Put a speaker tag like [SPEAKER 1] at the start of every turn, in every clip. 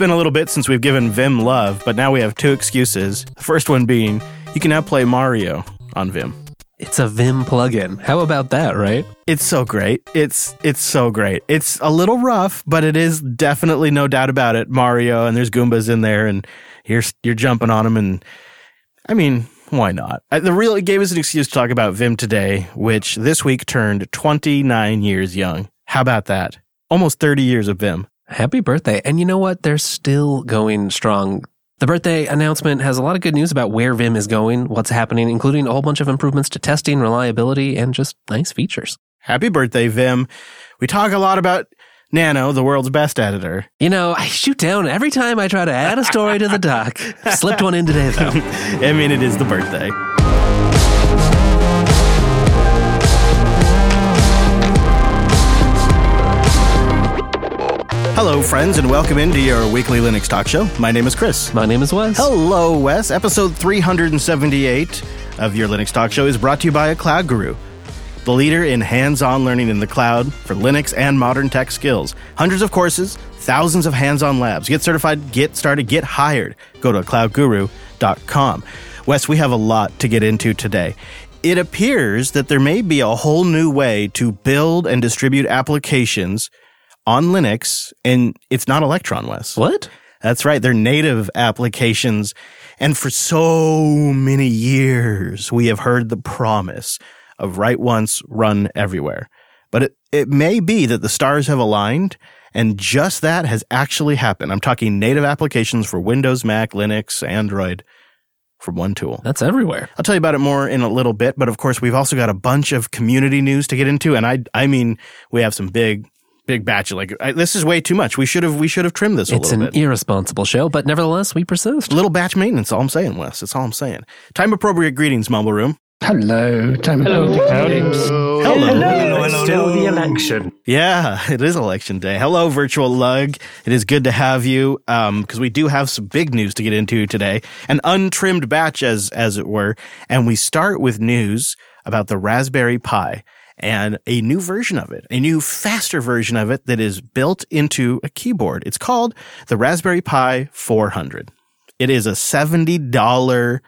[SPEAKER 1] been a little bit since we've given Vim love, but now we have two excuses. The first one being you can now play Mario on Vim.
[SPEAKER 2] It's a Vim plugin. How about that, right?
[SPEAKER 1] It's so great. It's it's so great. It's a little rough, but it is definitely no doubt about it. Mario and there's Goombas in there, and you're you're jumping on them, and I mean, why not? Uh, the real it gave us an excuse to talk about Vim today, which this week turned 29 years young. How about that? Almost 30 years of Vim.
[SPEAKER 2] Happy birthday. And you know what? They're still going strong. The birthday announcement has a lot of good news about where Vim is going, what's happening, including a whole bunch of improvements to testing, reliability, and just nice features.
[SPEAKER 1] Happy birthday, Vim. We talk a lot about Nano, the world's best editor.
[SPEAKER 2] You know, I shoot down every time I try to add a story to the doc. Slipped one in today, though.
[SPEAKER 1] I mean, it is the birthday. Hello, friends, and welcome into your weekly Linux talk show. My name is Chris.
[SPEAKER 2] My name is Wes.
[SPEAKER 1] Hello, Wes. Episode 378 of your Linux talk show is brought to you by a cloud guru, the leader in hands on learning in the cloud for Linux and modern tech skills. Hundreds of courses, thousands of hands on labs. Get certified, get started, get hired. Go to cloudguru.com. Wes, we have a lot to get into today. It appears that there may be a whole new way to build and distribute applications on Linux, and it's not Electron, Wes.
[SPEAKER 2] What?
[SPEAKER 1] That's right. They're native applications. And for so many years, we have heard the promise of write once, run everywhere. But it, it may be that the stars have aligned and just that has actually happened. I'm talking native applications for Windows, Mac, Linux, Android from one tool.
[SPEAKER 2] That's everywhere.
[SPEAKER 1] I'll tell you about it more in a little bit, but of course we've also got a bunch of community news to get into and I I mean we have some big big batch like I, this is way too much. We should have we should have trimmed this a
[SPEAKER 2] It's
[SPEAKER 1] little
[SPEAKER 2] an
[SPEAKER 1] bit.
[SPEAKER 2] irresponsible show, but nevertheless, we persist.
[SPEAKER 1] little batch maintenance, all I'm saying, Wes. That's all I'm saying. Time appropriate greetings, Mumble Room.
[SPEAKER 3] Hello, time
[SPEAKER 4] Hello.
[SPEAKER 1] Hello.
[SPEAKER 4] It's still the election.
[SPEAKER 1] Yeah, it is election day. Hello, virtual lug. It is good to have you. Um, because we do have some big news to get into today, an untrimmed batch, as as it were, and we start with news about the Raspberry Pi and a new version of it, a new faster version of it that is built into a keyboard. It's called the Raspberry Pi 400. It is a seventy dollar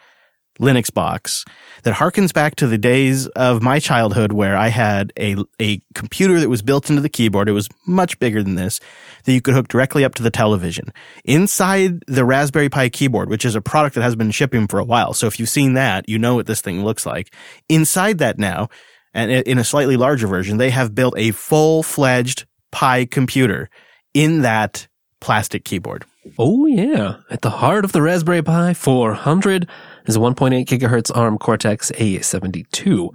[SPEAKER 1] Linux box that harkens back to the days of my childhood where I had a, a computer that was built into the keyboard. It was much bigger than this that you could hook directly up to the television. Inside the Raspberry Pi keyboard, which is a product that has been shipping for a while. So if you've seen that, you know what this thing looks like. Inside that now, and in a slightly larger version, they have built a full fledged Pi computer in that plastic keyboard.
[SPEAKER 2] Oh, yeah. At the heart of the Raspberry Pi 400 is a 1.8 gigahertz ARM Cortex A72.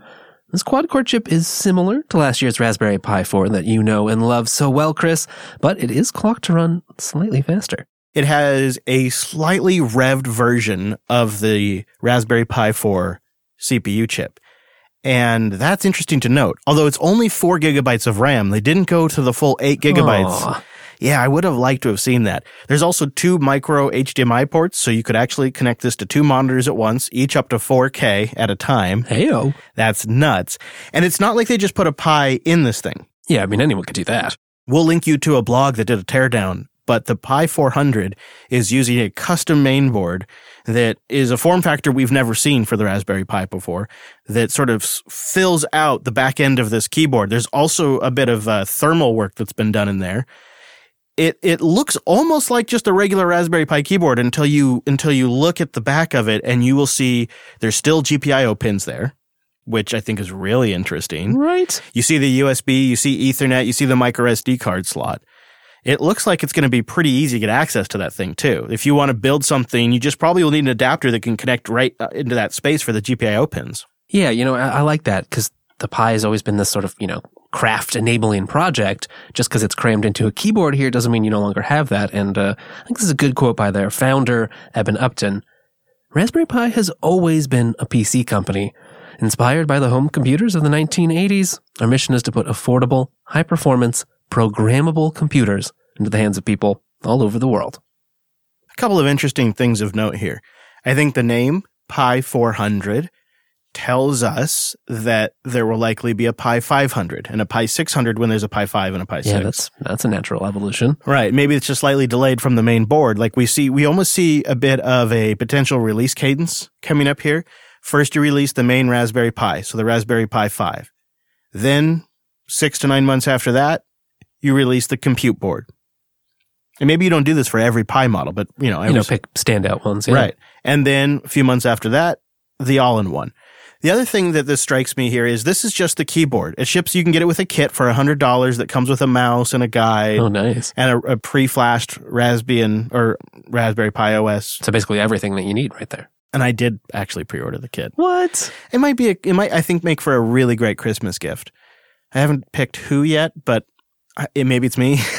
[SPEAKER 2] This quad core chip is similar to last year's Raspberry Pi 4 that you know and love so well, Chris, but it is clocked to run slightly faster.
[SPEAKER 1] It has a slightly revved version of the Raspberry Pi 4 CPU chip. And that's interesting to note. Although it's only four gigabytes of RAM, they didn't go to the full eight gigabytes.
[SPEAKER 2] Aw.
[SPEAKER 1] Yeah, I would have liked to have seen that. There's also two micro HDMI ports, so you could actually connect this to two monitors at once, each up to 4K at a time.
[SPEAKER 2] Heyo.
[SPEAKER 1] That's nuts. And it's not like they just put a Pi in this thing.
[SPEAKER 2] Yeah, I mean, anyone could do that.
[SPEAKER 1] We'll link you to a blog that did a teardown, but the Pi 400 is using a custom mainboard that is a form factor we've never seen for the Raspberry Pi before that sort of fills out the back end of this keyboard. There's also a bit of uh, thermal work that's been done in there. It it looks almost like just a regular Raspberry Pi keyboard until you until you look at the back of it and you will see there's still GPIO pins there, which I think is really interesting.
[SPEAKER 2] Right?
[SPEAKER 1] You see the USB, you see Ethernet, you see the micro SD card slot. It looks like it's going to be pretty easy to get access to that thing too. If you want to build something, you just probably will need an adapter that can connect right uh, into that space for the GPIO pins.
[SPEAKER 2] Yeah, you know, I, I like that because the Pi has always been this sort of, you know, craft enabling project. Just because it's crammed into a keyboard here doesn't mean you no longer have that. And uh, I think this is a good quote by their founder, Eben Upton. Raspberry Pi has always been a PC company. Inspired by the home computers of the 1980s, our mission is to put affordable, high performance, programmable computers into the hands of people all over the world.
[SPEAKER 1] A couple of interesting things of note here. I think the name Pi 400 tells us that there will likely be a Pi 500 and a Pi 600 when there's a Pi 5 and a Pi 6.
[SPEAKER 2] Yeah, that's that's a natural evolution.
[SPEAKER 1] Right. Maybe it's just slightly delayed from the main board. Like we see, we almost see a bit of a potential release cadence coming up here. First, you release the main Raspberry Pi, so the Raspberry Pi 5. Then, six to nine months after that, you release the compute board. And maybe you don't do this for every Pi model, but you know,
[SPEAKER 2] You know, pick standout ones. Yeah.
[SPEAKER 1] Right. And then a few months after that, the all in one. The other thing that this strikes me here is this is just the keyboard. It ships, you can get it with a kit for $100 that comes with a mouse and a guide
[SPEAKER 2] Oh, nice.
[SPEAKER 1] and a, a pre flashed Raspbian or Raspberry Pi OS.
[SPEAKER 2] So basically everything that you need right there.
[SPEAKER 1] And I did actually pre order the kit.
[SPEAKER 2] What?
[SPEAKER 1] It might be, a, it might, I think, make for a really great Christmas gift. I haven't picked who yet, but it, maybe it's me.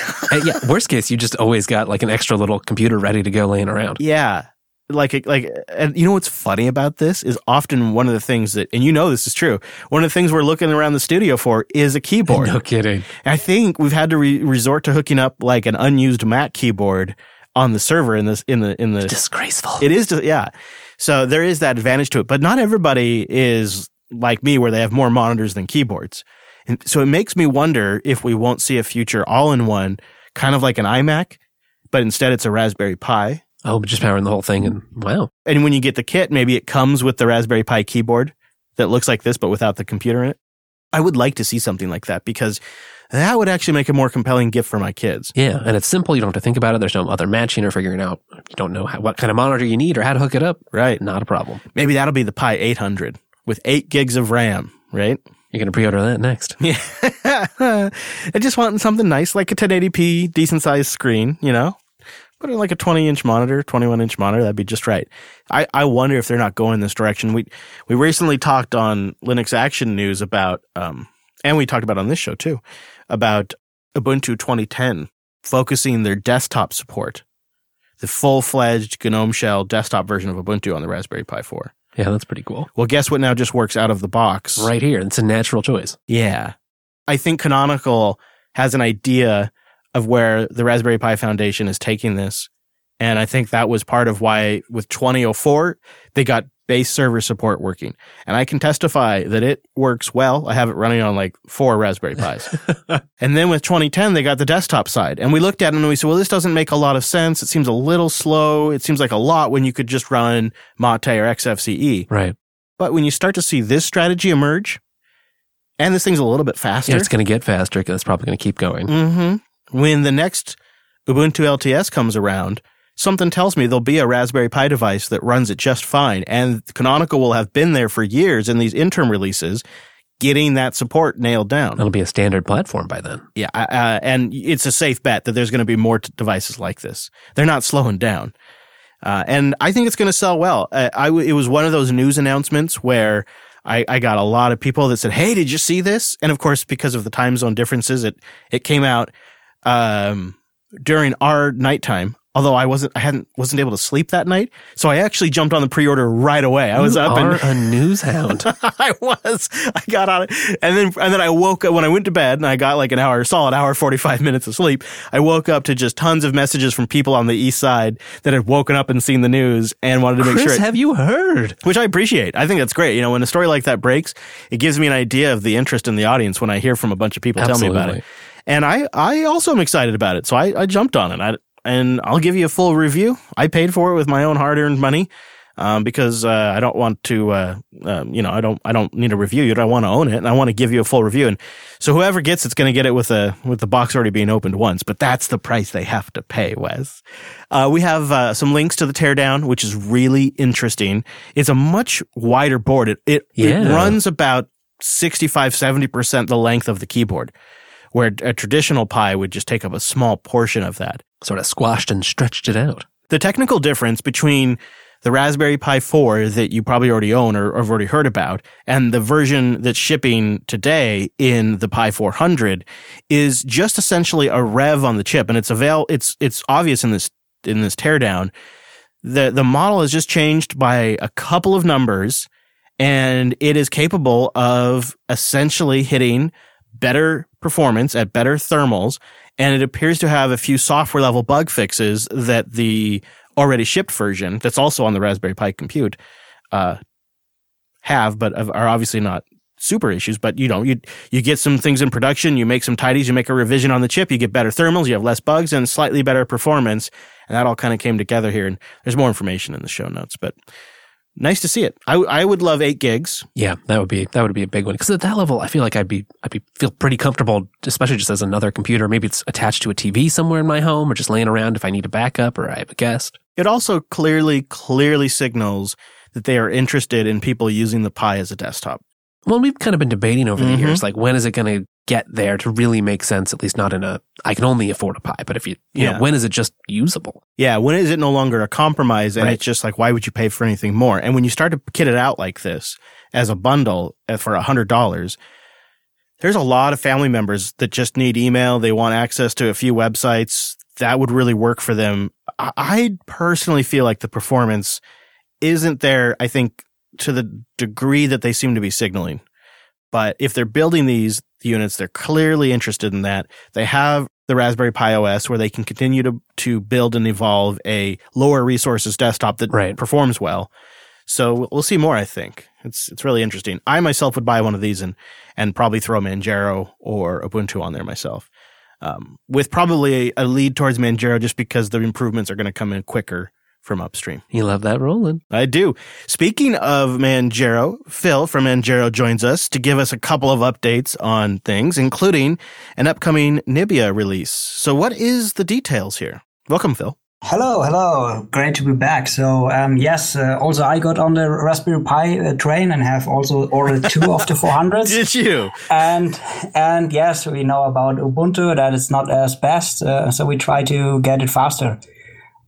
[SPEAKER 2] Yeah. Worst case, you just always got like an extra little computer ready to go laying around.
[SPEAKER 1] Yeah. Like, like, and you know what's funny about this is often one of the things that, and you know this is true. One of the things we're looking around the studio for is a keyboard.
[SPEAKER 2] No kidding.
[SPEAKER 1] I think we've had to re- resort to hooking up like an unused Mac keyboard on the server in this in the in the.
[SPEAKER 2] Disgraceful.
[SPEAKER 1] It is, yeah. So there is that advantage to it, but not everybody is like me, where they have more monitors than keyboards. And so it makes me wonder if we won't see a future all-in-one, kind of like an iMac, but instead it's a Raspberry Pi.
[SPEAKER 2] oh, just powering the whole thing. And wow.
[SPEAKER 1] And when you get the kit, maybe it comes with the Raspberry Pi keyboard that looks like this, but without the computer in it. I would like to see something like that because that would actually make a more compelling gift for my kids.
[SPEAKER 2] Yeah. And it's simple. You don't have to think about it. There's no other matching or figuring out. You don't know how, what kind of monitor you need or how to hook it up.
[SPEAKER 1] Right.
[SPEAKER 2] Not a problem.
[SPEAKER 1] Maybe that'll be the Pi 800 with eight gigs of RAM, right?
[SPEAKER 2] You're going to pre order that next.
[SPEAKER 1] Yeah. I just want something nice, like a 1080p, decent sized screen, you know? Put in like a 20 inch monitor, 21 inch monitor, that'd be just right. I, I wonder if they're not going this direction. We, we recently talked on Linux Action News about, um, and we talked about on this show too, about Ubuntu 2010 focusing their desktop support, the full fledged GNOME shell desktop version of Ubuntu on the Raspberry Pi 4.
[SPEAKER 2] Yeah, that's pretty cool.
[SPEAKER 1] Well, guess what now just works out of the box?
[SPEAKER 2] Right here. It's a natural choice.
[SPEAKER 1] Yeah. I think Canonical has an idea of where the Raspberry Pi Foundation is taking this. And I think that was part of why with 2004, they got base server support working. And I can testify that it works well. I have it running on like four Raspberry Pis. and then with 2010, they got the desktop side. And we looked at it and we said, well, this doesn't make a lot of sense. It seems a little slow. It seems like a lot when you could just run Mate or XFCE.
[SPEAKER 2] Right.
[SPEAKER 1] But when you start to see this strategy emerge, and this thing's a little bit faster,
[SPEAKER 2] Yeah, it's going to get faster because it's probably going to keep going.
[SPEAKER 1] hmm when the next Ubuntu LTS comes around, something tells me there'll be a Raspberry Pi device that runs it just fine. And Canonical will have been there for years in these interim releases, getting that support nailed down.
[SPEAKER 2] It'll be a standard platform by then.
[SPEAKER 1] Yeah, uh, and it's a safe bet that there's going to be more t- devices like this. They're not slowing down, uh, and I think it's going to sell well. Uh, I w- it was one of those news announcements where I, I got a lot of people that said, "Hey, did you see this?" And of course, because of the time zone differences, it it came out um, during our nighttime. Although I wasn't, I hadn't, wasn't able to sleep that night, so I actually jumped on the pre-order right away. I was
[SPEAKER 2] You
[SPEAKER 1] up
[SPEAKER 2] are
[SPEAKER 1] and
[SPEAKER 2] a news hound.
[SPEAKER 1] I was. I got on it, and then and then I woke up when I went to bed, and I got like an hour, solid hour, forty five minutes of sleep. I woke up to just tons of messages from people on the east side that had woken up and seen the news and wanted to make
[SPEAKER 2] Chris,
[SPEAKER 1] sure. It,
[SPEAKER 2] have you heard?
[SPEAKER 1] which I appreciate. I think that's great. You know, when a story like that breaks, it gives me an idea of the interest in the audience when I hear from a bunch of people tell me about it. And I, I also am excited about it. So I, I jumped on it. I, and I'll give you a full review. I paid for it with my own hard earned money. Um, because uh, I don't want to, uh, um, you know, I don't, I don't need a review it. I want to own it, and I want to give you a full review. And so whoever gets it's going to get it with a with the box already being opened once. But that's the price they have to pay, Wes. Uh, we have uh, some links to the teardown, which is really interesting. It's a much wider board. It it, it runs about 65, 70 percent the length of the keyboard, where a traditional Pi would just take up a small portion of that
[SPEAKER 2] Sort of squashed and stretched it out.
[SPEAKER 1] the technical difference between the Raspberry Pi 4 that you probably already own or, or have already heard about and the version that's shipping today in the Pi 400 is just essentially a rev on the chip and it's avail it's it's obvious in this in this teardown the the model has just changed by a couple of numbers and it is capable of essentially hitting better performance at better thermals and it appears to have a few software level bug fixes that the already shipped version that's also on the Raspberry Pi compute uh, have, but are obviously not super issues. But you know, you you get some things in production, you make some tidies, you make a revision on the chip, you get better thermals, you have less bugs, and slightly better performance. And that all kind of came together here. And there's more information in the show notes, but nice to see it. I, I would love eight gigs.
[SPEAKER 2] Yeah, that would be that would be a big one because at that level, I feel like I'd be I'd be feel pretty comfortable, especially just as another computer. Maybe it's attached to a TV somewhere in my home, or just laying around if I need a backup or I have a guest.
[SPEAKER 1] It also clearly clearly signals that they are interested in people using the Pi as a desktop.
[SPEAKER 2] Well, we've kind of been debating over mm-hmm. the years, like when is it going to get there to really make sense? At least not in a I can only afford a pie. but if you, you yeah. know, when is it just usable?
[SPEAKER 1] Yeah, when is it no longer a compromise and right. it's just like why would you pay for anything more? And when you start to kit it out like this as a bundle uh, for a hundred dollars, there's a lot of family members that just need email. They want access to a few websites that would really work for them. I personally feel like the performance isn't there. I think to the degree that they seem to be signaling. But if they're building these units, they're clearly interested in that. They have the Raspberry Pi OS where they can continue to, to build and evolve a lower resources desktop that right. performs well. So we'll see more, I think. It's it's really interesting. I myself would buy one of these and and probably throw Manjaro or Ubuntu on there myself. Um, with probably a, a lead towards Manjaro just because the improvements are going to come in quicker from upstream.
[SPEAKER 2] You love that rolling.
[SPEAKER 1] I do. Speaking of Manjaro, Phil from Manjaro joins us to give us a couple of updates on things, including an upcoming Nibia release. So, what is the details here? Welcome, Phil.
[SPEAKER 3] Hello, hello. Great to be back. So, um, yes, uh, also I got on the Raspberry Pi uh, train and have also ordered two of the 400s.
[SPEAKER 1] Did you?
[SPEAKER 3] And and yes, we know about Ubuntu that it's not as best, uh, so we try to get it faster.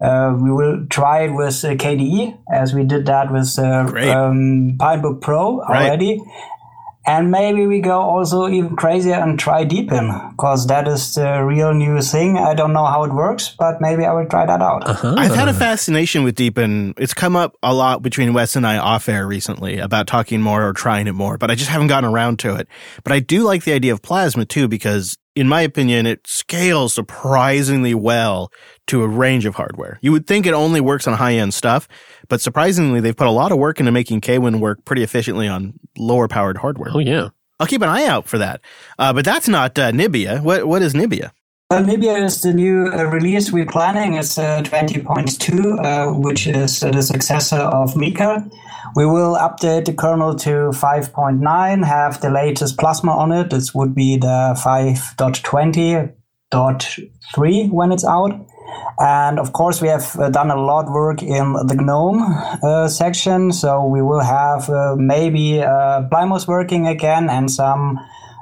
[SPEAKER 3] Uh, we will try it with uh, KDE as we did that with uh, um, Pinebook Pro already. Right. And maybe we go also even crazier and try Deepin because that is the real new thing. I don't know how it works, but maybe I will try that out.
[SPEAKER 1] Uh-huh. I've had a fascination with Deepin. It's come up a lot between Wes and I off air recently about talking more or trying it more, but I just haven't gotten around to it. But I do like the idea of Plasma too because in my opinion, it scales surprisingly well to a range of hardware. You would think it only works on high end stuff, but surprisingly, they've put a lot of work into making Kwin work pretty efficiently on lower powered hardware.
[SPEAKER 2] Oh, yeah.
[SPEAKER 1] I'll keep an eye out for that. Uh, but that's not uh, Nibia. What, what is Nibia?
[SPEAKER 3] Well, is the new uh, release we're planning. It's uh, 20.2, uh, which is uh, the successor of Mikah. We will update the kernel to 5.9, have the latest Plasma on it. This would be the 5.20.3 when it's out. And of course, we have uh, done a lot of work in the GNOME uh, section. So we will have uh, maybe uh, Plymouth working again and some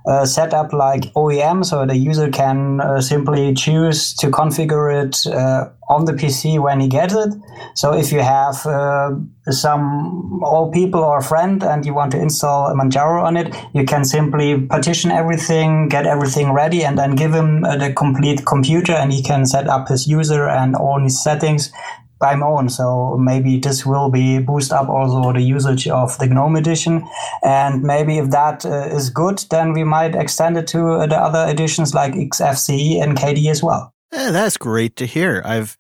[SPEAKER 3] uh, setup like OEM, so the user can uh, simply choose to configure it uh, on the PC when he gets it. So if you have uh, some old people or friend and you want to install Manjaro on it, you can simply partition everything, get everything ready, and then give him uh, the complete computer, and he can set up his user and all his settings by my own. So maybe this will be boost up also the usage of the GNOME edition. And maybe if that uh, is good, then we might extend it to uh, the other editions like XFCE and KDE as well.
[SPEAKER 1] Yeah, that's great to hear. I've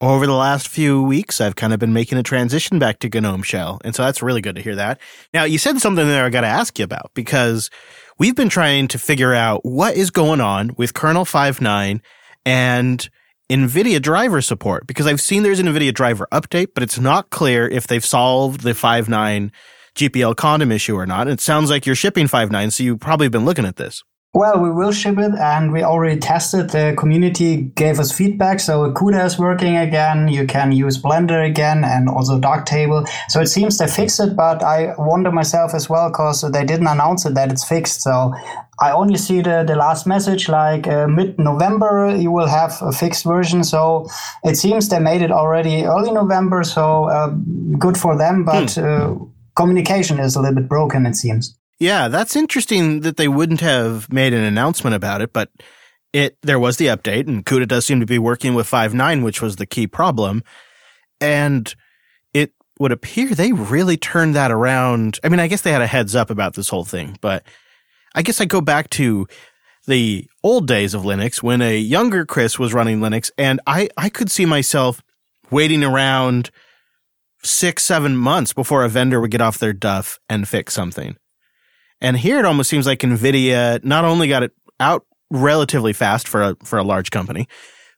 [SPEAKER 1] over the last few weeks, I've kind of been making a transition back to GNOME Shell. And so that's really good to hear that. Now, you said something there I got to ask you about because we've been trying to figure out what is going on with kernel 5.9 and NVIDIA driver support because I've seen there's an NVIDIA driver update, but it's not clear if they've solved the 5.9 GPL condom issue or not. And it sounds like you're shipping 5.9, so you've probably been looking at this.
[SPEAKER 3] Well, we will ship it and we already tested. The community gave us feedback. So CUDA is working again. You can use Blender again and also Darktable. So it seems they fixed it, but I wonder myself as well because they didn't announce it that it's fixed. So I only see the, the last message like uh, mid November, you will have a fixed version. So it seems they made it already early November. So uh, good for them. But hmm. uh, communication is a little bit broken, it seems.
[SPEAKER 1] Yeah, that's interesting that they wouldn't have made an announcement about it, but it there was the update, and CUDA does seem to be working with 5.9, which was the key problem. And it would appear they really turned that around. I mean, I guess they had a heads up about this whole thing, but I guess I go back to the old days of Linux when a younger Chris was running Linux, and I, I could see myself waiting around six, seven months before a vendor would get off their duff and fix something. And here it almost seems like Nvidia not only got it out relatively fast for a for a large company,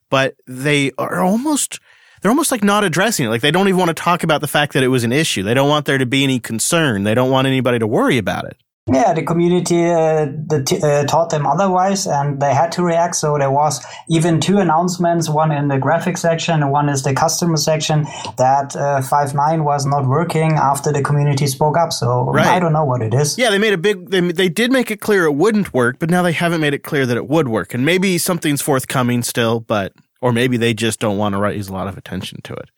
[SPEAKER 1] but they are almost they're almost like not addressing it. Like they don't even want to talk about the fact that it was an issue. They don't want there to be any concern. They don't want anybody to worry about it.
[SPEAKER 3] Yeah, the community uh, the t- uh, taught them otherwise, and they had to react. So there was even two announcements: one in the graphics section, and one is the customer section. That uh, five nine was not working after the community spoke up. So right. I don't know what it is.
[SPEAKER 1] Yeah, they made a big. They they did make it clear it wouldn't work, but now they haven't made it clear that it would work. And maybe something's forthcoming still, but or maybe they just don't want to raise a lot of attention to it.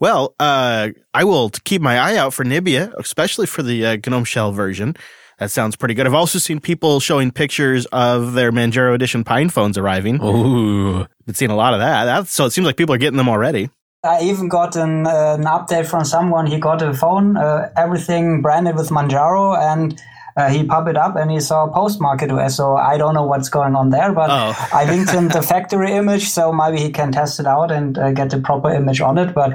[SPEAKER 1] Well, uh, I will keep my eye out for Nibia, especially for the uh, GNOME Shell version. That sounds pretty good. I've also seen people showing pictures of their Manjaro Edition Pine phones arriving.
[SPEAKER 2] Ooh.
[SPEAKER 1] Been seeing a lot of that. That's, so it seems like people are getting them already.
[SPEAKER 3] I even got an, uh, an update from someone. He got a phone, uh, everything branded with Manjaro, and uh, he popped it up and he saw Postmarket OS. So I don't know what's going on there, but oh. I linked him the factory image, so maybe he can test it out and uh, get the proper image on it. But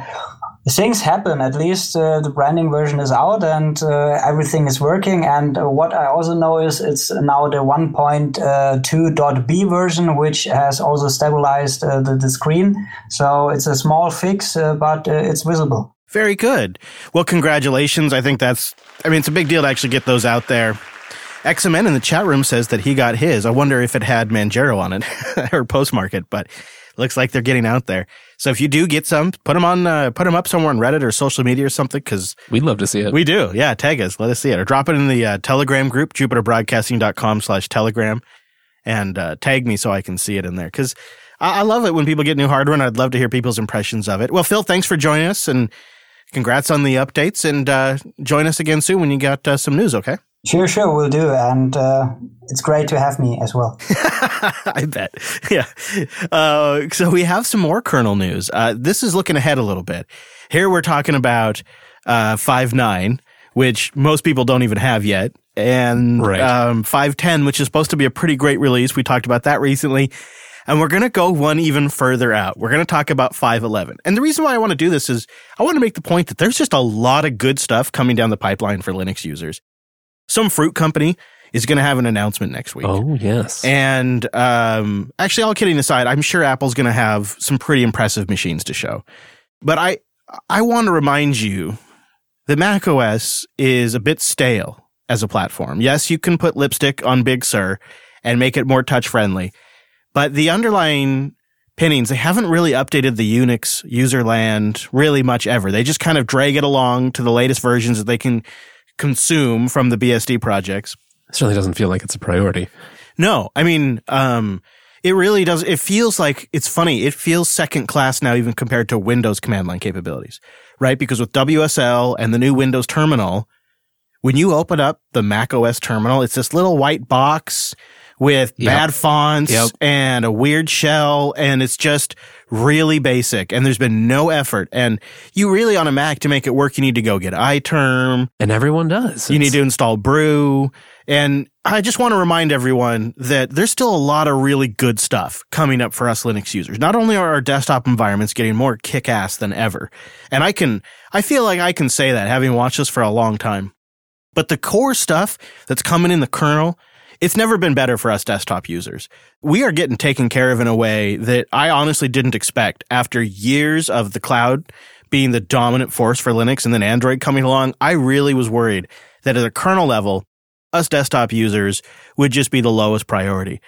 [SPEAKER 3] things happen. At least uh, the branding version is out and uh, everything is working. And uh, what I also know is it's now the 1.2.b uh, version, which has also stabilized uh, the, the, screen. So it's a small fix, uh, but it's visible.
[SPEAKER 1] Very good. Well, congratulations. I think that's, I mean, it's a big deal to actually get those out there. XMN in the chat room says that he got his. I wonder if it had Manjaro on it or Postmarket, but looks like they're getting out there. So if you do get some, put them on, uh, put them up somewhere on Reddit or social media or something, because
[SPEAKER 2] we'd love to see it.
[SPEAKER 1] We do. Yeah. Tag us. Let us see it or drop it in the uh, Telegram group, jupiterbroadcasting.com slash Telegram and uh, tag me so I can see it in there. Cause I-, I love it when people get new hardware and I'd love to hear people's impressions of it. Well, Phil, thanks for joining us and congrats on the updates and uh, join us again soon when you got uh, some news. Okay.
[SPEAKER 3] Sure, sure, we'll do. And uh, it's great to have me as well.
[SPEAKER 1] I bet. Yeah. Uh, so we have some more kernel news. Uh, this is looking ahead a little bit. Here we're talking about uh, 5.9, which most people don't even have yet, and right. um, 5.10, which is supposed to be a pretty great release. We talked about that recently. And we're going to go one even further out. We're going to talk about 511. And the reason why I want to do this is I want to make the point that there's just a lot of good stuff coming down the pipeline for Linux users some fruit company is going to have an announcement next week.
[SPEAKER 2] Oh, yes.
[SPEAKER 1] And um, actually, all kidding aside, I'm sure Apple's going to have some pretty impressive machines to show. But I, I want to remind you that Mac OS is a bit stale as a platform. Yes, you can put lipstick on Big Sur and make it more touch friendly, but the underlying pinnings, they haven't really updated the Unix user land really much ever. They just kind of drag it along to the latest versions that they can consume from the BSD projects.
[SPEAKER 2] It certainly doesn't feel like it's a priority.
[SPEAKER 1] No, I mean, um, it really does. It feels like it's funny. It feels second class now, even compared to Windows command line capabilities, right? Because with WSL and the new Windows terminal, when you open up the Mac OS terminal, it's this little white box with yep. bad fonts yep. and a weird shell. And it's just really basic. And there's been no effort. And you really on a Mac to make it work, you need to go get iTerm.
[SPEAKER 2] And everyone does.
[SPEAKER 1] You need to install Brew. And I just want to remind everyone that there's still a lot of really good stuff coming up for us Linux users. Not only are our desktop environments getting more kick ass than ever, and I can, I feel like I can say that having watched this for a long time, but the core stuff that's coming in the kernel it's never been better for us desktop users. We are getting taken care of in a way that I honestly didn't expect after years of the cloud being the dominant force for Linux and then Android coming along. I really was worried that at a kernel level, us desktop users would just be the lowest priority.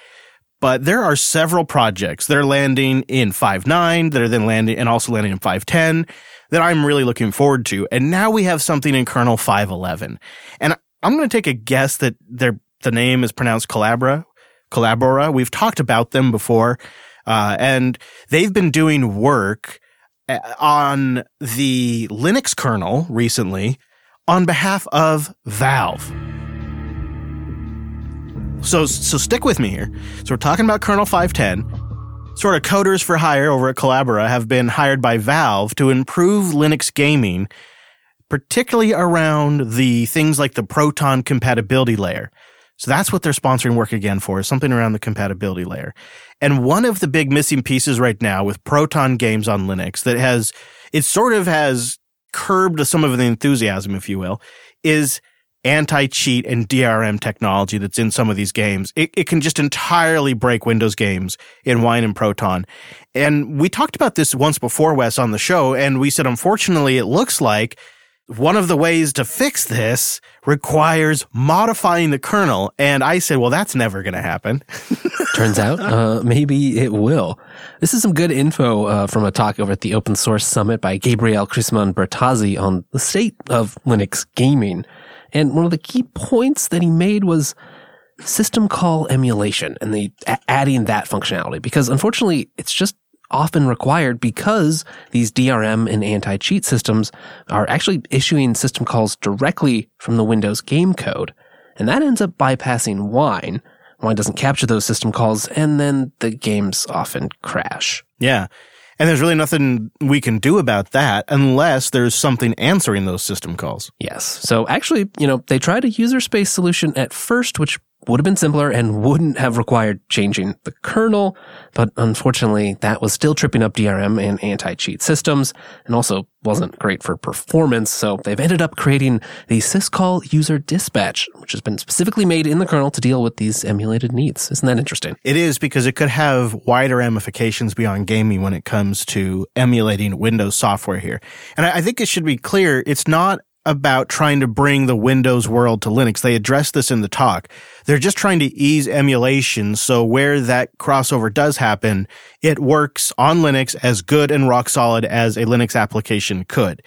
[SPEAKER 1] But there are several projects that are landing in 5.9 that are then landing and also landing in 5.10 that I'm really looking forward to. And now we have something in kernel 5.11. And I'm going to take a guess that they're the name is pronounced Calabra, Collabora. We've talked about them before, uh, and they've been doing work uh, on the Linux kernel recently on behalf of Valve. So, so stick with me here. So we're talking about kernel 510. Sort of coders for hire over at Collabora have been hired by Valve to improve Linux gaming, particularly around the things like the Proton compatibility layer. So that's what they're sponsoring work again for, is something around the compatibility layer. And one of the big missing pieces right now with Proton games on Linux that has, it sort of has curbed some of the enthusiasm, if you will, is anti-cheat and DRM technology that's in some of these games. It, it can just entirely break Windows games in Wine and Proton. And we talked about this once before, Wes, on the show, and we said, unfortunately, it looks like one of the ways to fix this requires modifying the kernel. And I said, well, that's never going to happen.
[SPEAKER 2] Turns out, uh, maybe it will. This is some good info uh, from a talk over at the Open Source Summit by Gabriel Krisman Bertazi on the state of Linux gaming. And one of the key points that he made was system call emulation and the adding that functionality because unfortunately it's just often required because these DRM and anti-cheat systems are actually issuing system calls directly from the Windows game code. And that ends up bypassing Wine. Wine doesn't capture those system calls and then the games often crash.
[SPEAKER 1] Yeah. And there's really nothing we can do about that unless there's something answering those system calls.
[SPEAKER 2] Yes. So actually, you know, they tried a user space solution at first, which would have been simpler and wouldn't have required changing the kernel. But unfortunately, that was still tripping up DRM and anti-cheat systems and also wasn't great for performance. So they've ended up creating the syscall user dispatch, which has been specifically made in the kernel to deal with these emulated needs. Isn't that interesting?
[SPEAKER 1] It is because it could have wider ramifications beyond gaming when it comes to emulating Windows software here. And I think it should be clear it's not about trying to bring the Windows world to Linux. They address this in the talk. They're just trying to ease emulation. So where that crossover does happen, it works on Linux as good and rock solid as a Linux application could.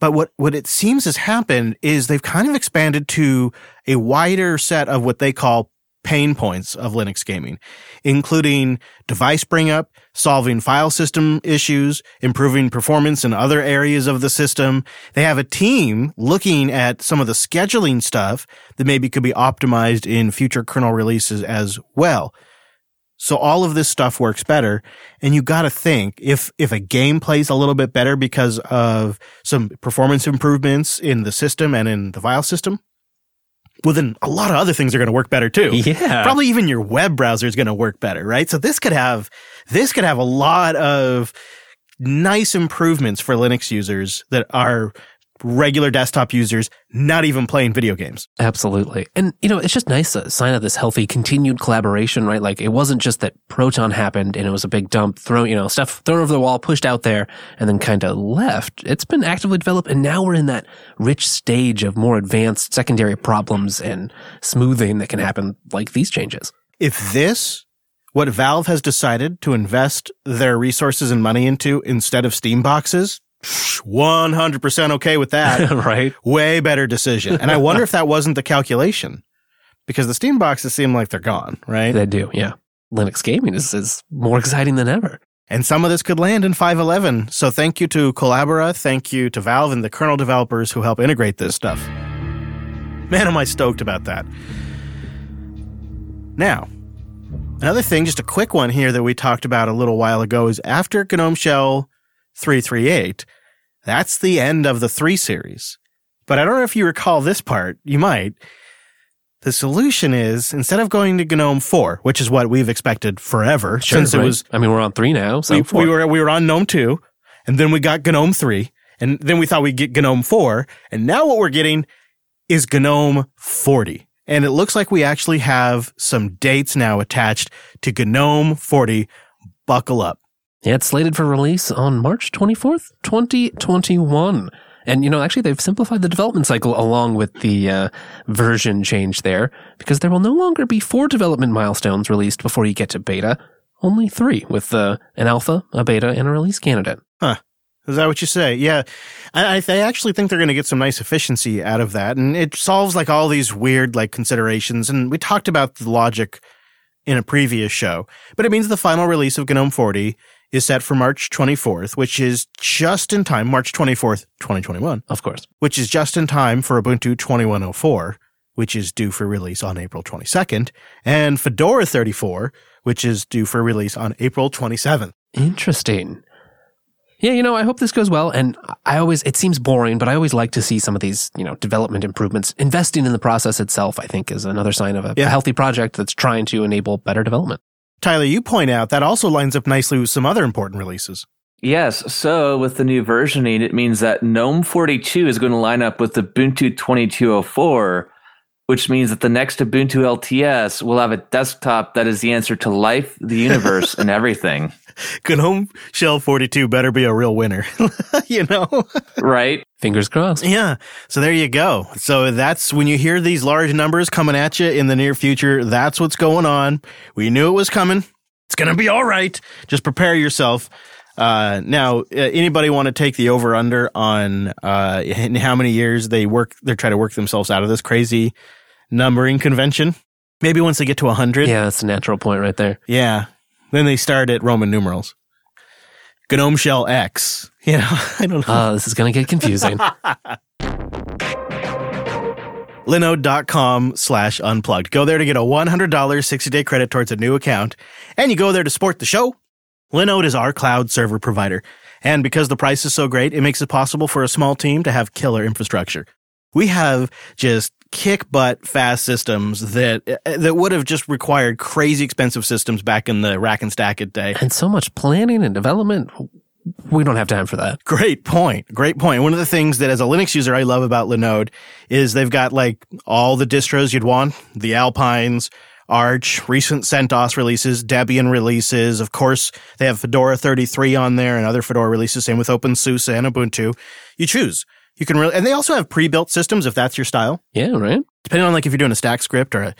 [SPEAKER 1] But what, what it seems has happened is they've kind of expanded to a wider set of what they call pain points of Linux gaming, including device bring up, solving file system issues, improving performance in other areas of the system. They have a team looking at some of the scheduling stuff that maybe could be optimized in future kernel releases as well. So all of this stuff works better. And you got to think if, if a game plays a little bit better because of some performance improvements in the system and in the file system, well, then a lot of other things are going to work better too.
[SPEAKER 2] Yeah.
[SPEAKER 1] Probably even your web browser is going to work better, right? So this could have, this could have a lot of nice improvements for Linux users that are regular desktop users not even playing video games.
[SPEAKER 2] Absolutely. And, you know, it's just nice a sign of this healthy continued collaboration, right? Like it wasn't just that Proton happened and it was a big dump thrown, you know, stuff thrown over the wall, pushed out there and then kind of left. It's been actively developed and now we're in that rich stage of more advanced secondary problems and smoothing that can happen like these changes.
[SPEAKER 1] If this what Valve has decided to invest their resources and money into instead of Steam boxes, 100% okay with that.
[SPEAKER 2] right.
[SPEAKER 1] Way better decision. And I wonder if that wasn't the calculation because the Steam boxes seem like they're gone, right?
[SPEAKER 2] They do, yeah. Linux gaming is, is more exciting than ever.
[SPEAKER 1] And some of this could land in 5.11. So thank you to Collabora. Thank you to Valve and the kernel developers who help integrate this stuff. Man, am I stoked about that. Now, another thing, just a quick one here that we talked about a little while ago is after GNOME Shell 338, that's the end of the 3 series. But I don't know if you recall this part. You might. The solution is instead of going to GNOME 4, which is what we've expected forever
[SPEAKER 2] sure,
[SPEAKER 1] since
[SPEAKER 2] right.
[SPEAKER 1] it was
[SPEAKER 2] I mean, we're on 3 now, so
[SPEAKER 1] we, we, were we were on GNOME 2 and then we got GNOME 3 and then we thought we'd get GNOME 4 and now what we're getting is GNOME 40. And it looks like we actually have some dates now attached to GNOME 40. Buckle up.
[SPEAKER 2] It's slated for release on March 24th, 2021. And, you know, actually they've simplified the development cycle along with the uh, version change there because there will no longer be four development milestones released before you get to beta, only three with uh, an alpha, a beta, and a release candidate.
[SPEAKER 1] Huh. Is that what you say? Yeah. I, I actually think they're going to get some nice efficiency out of that. And it solves like all these weird like considerations. And we talked about the logic in a previous show, but it means the final release of GNOME 40 is set for March 24th, which is just in time, March 24th, 2021.
[SPEAKER 2] Of course.
[SPEAKER 1] Which is just in time for Ubuntu 2104, which is due for release on April 22nd, and Fedora 34, which is due for release on April 27th.
[SPEAKER 2] Interesting. Yeah, you know, I hope this goes well. And I always, it seems boring, but I always like to see some of these, you know, development improvements. Investing in the process itself, I think, is another sign of a,
[SPEAKER 1] Yeah.
[SPEAKER 2] a healthy project that's trying to enable better development.
[SPEAKER 1] Tyler, you point out that also lines up nicely with some other important releases.
[SPEAKER 4] Yes. So with the new versioning, it means that GNOME 42 is going to line up with the Ubuntu 2204, which means that the next Ubuntu LTS will have a desktop that is the answer to life, the universe, and everything.
[SPEAKER 1] GNOME Shell 42 better be a real winner, you know?
[SPEAKER 4] right?
[SPEAKER 2] Fingers crossed.
[SPEAKER 1] Yeah. So there you go. So that's when you hear these large numbers coming at you in the near future, that's what's going on. We knew it was coming. It's going to be all right. Just prepare yourself. Uh, now, uh, anybody want to take the over under on uh, in how many years they work? They're trying to work themselves out of this crazy numbering convention. Maybe once they get to hundred.
[SPEAKER 2] Yeah, that's a natural point right there.
[SPEAKER 1] Yeah. Then they start at Roman numerals. GNOME Shell X. You know, I don't know.
[SPEAKER 2] Uh, this is going to get confusing.
[SPEAKER 1] linode.com slash unplugged. Go there to get a $100 60 day credit towards a new account. And you go there to support the show. Linode is our cloud server provider. And because the price is so great, it makes it possible for a small team to have killer infrastructure. We have just kick butt fast systems that eh, eh, that would have just required crazy expensive systems back in the rack and stack it day.
[SPEAKER 2] and so much planning and development. We don't have time for that.
[SPEAKER 1] Great point. Great point. One of the things that as a Linux user I love about Linode is they've got like all the distros you'd want, the Alpines, Arch, recent CentOS releases, Debian releases. Of course, they have Fedora 33 on there and other Fedora releases. Same with OpenSUSE and Ubuntu. You choose. You can really, and they also have pre-built systems if that's your style.
[SPEAKER 2] Yeah, right?
[SPEAKER 1] Depending on like if you're doing a stack script or a,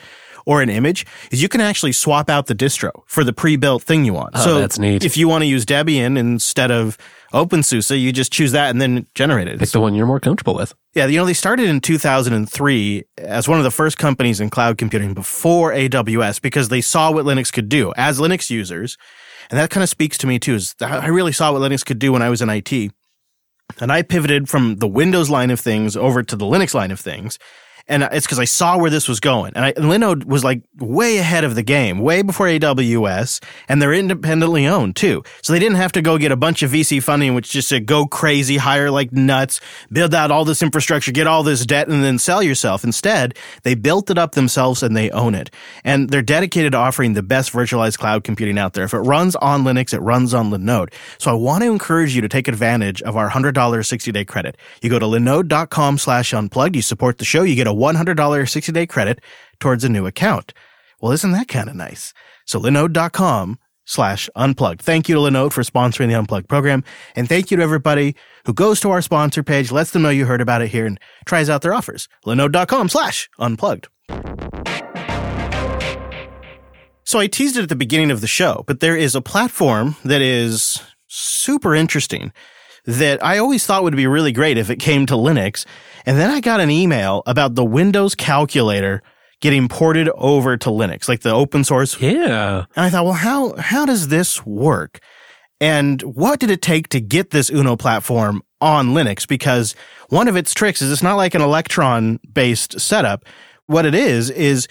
[SPEAKER 1] or an image, is you can actually swap out the distro for the pre-built thing you want.
[SPEAKER 2] Oh,
[SPEAKER 1] so
[SPEAKER 2] that's neat.
[SPEAKER 1] If you want to use Debian instead of OpenSUSE, you just choose that and then generate it.
[SPEAKER 2] Pick the one you're more comfortable with.
[SPEAKER 1] Yeah, you know, they started in 2003 as one of the first companies in cloud computing before AWS because they saw what Linux could do as Linux users. And that kind of speaks to me too, is that I really saw what Linux could do when I was in IT. And I pivoted from the Windows line of things over to the Linux line of things. And it's because I saw where this was going. And, I, Linode was like way ahead of the game, way before AWS, and they're independently owned too. So they didn't have to go get a bunch of VC funding, which just said go crazy, hire like nuts, build out all this infrastructure, get all this debt, and then sell yourself. Instead, they built it up themselves and they own it. And they're dedicated to offering the best virtualized cloud computing out there. If it runs on Linux, it runs on Linode. So I want to encourage you to take advantage of our $100 60 day credit. You go to linode.com slash unplugged. You support the show. You get a $100 60 day credit towards a new account. Well, isn't that kind of nice? So linode.com slash unplugged. Thank you to Linode for sponsoring the Unplugged program. And thank you to everybody who goes to our sponsor page, lets them know you heard about it here and tries out their offers. Linode.com slash unplugged. So I teased it at the beginning of the show, but there is a platform that is super interesting that I always thought would be really great if it came to Linux. And then I got an email about the Windows calculator getting ported over to Linux, like the open source.
[SPEAKER 2] Yeah.
[SPEAKER 1] And I thought, well, how, how does this work? And what did it take to get this Uno platform on Linux? Because one of its tricks is it's not like an Electron based setup. What it is, is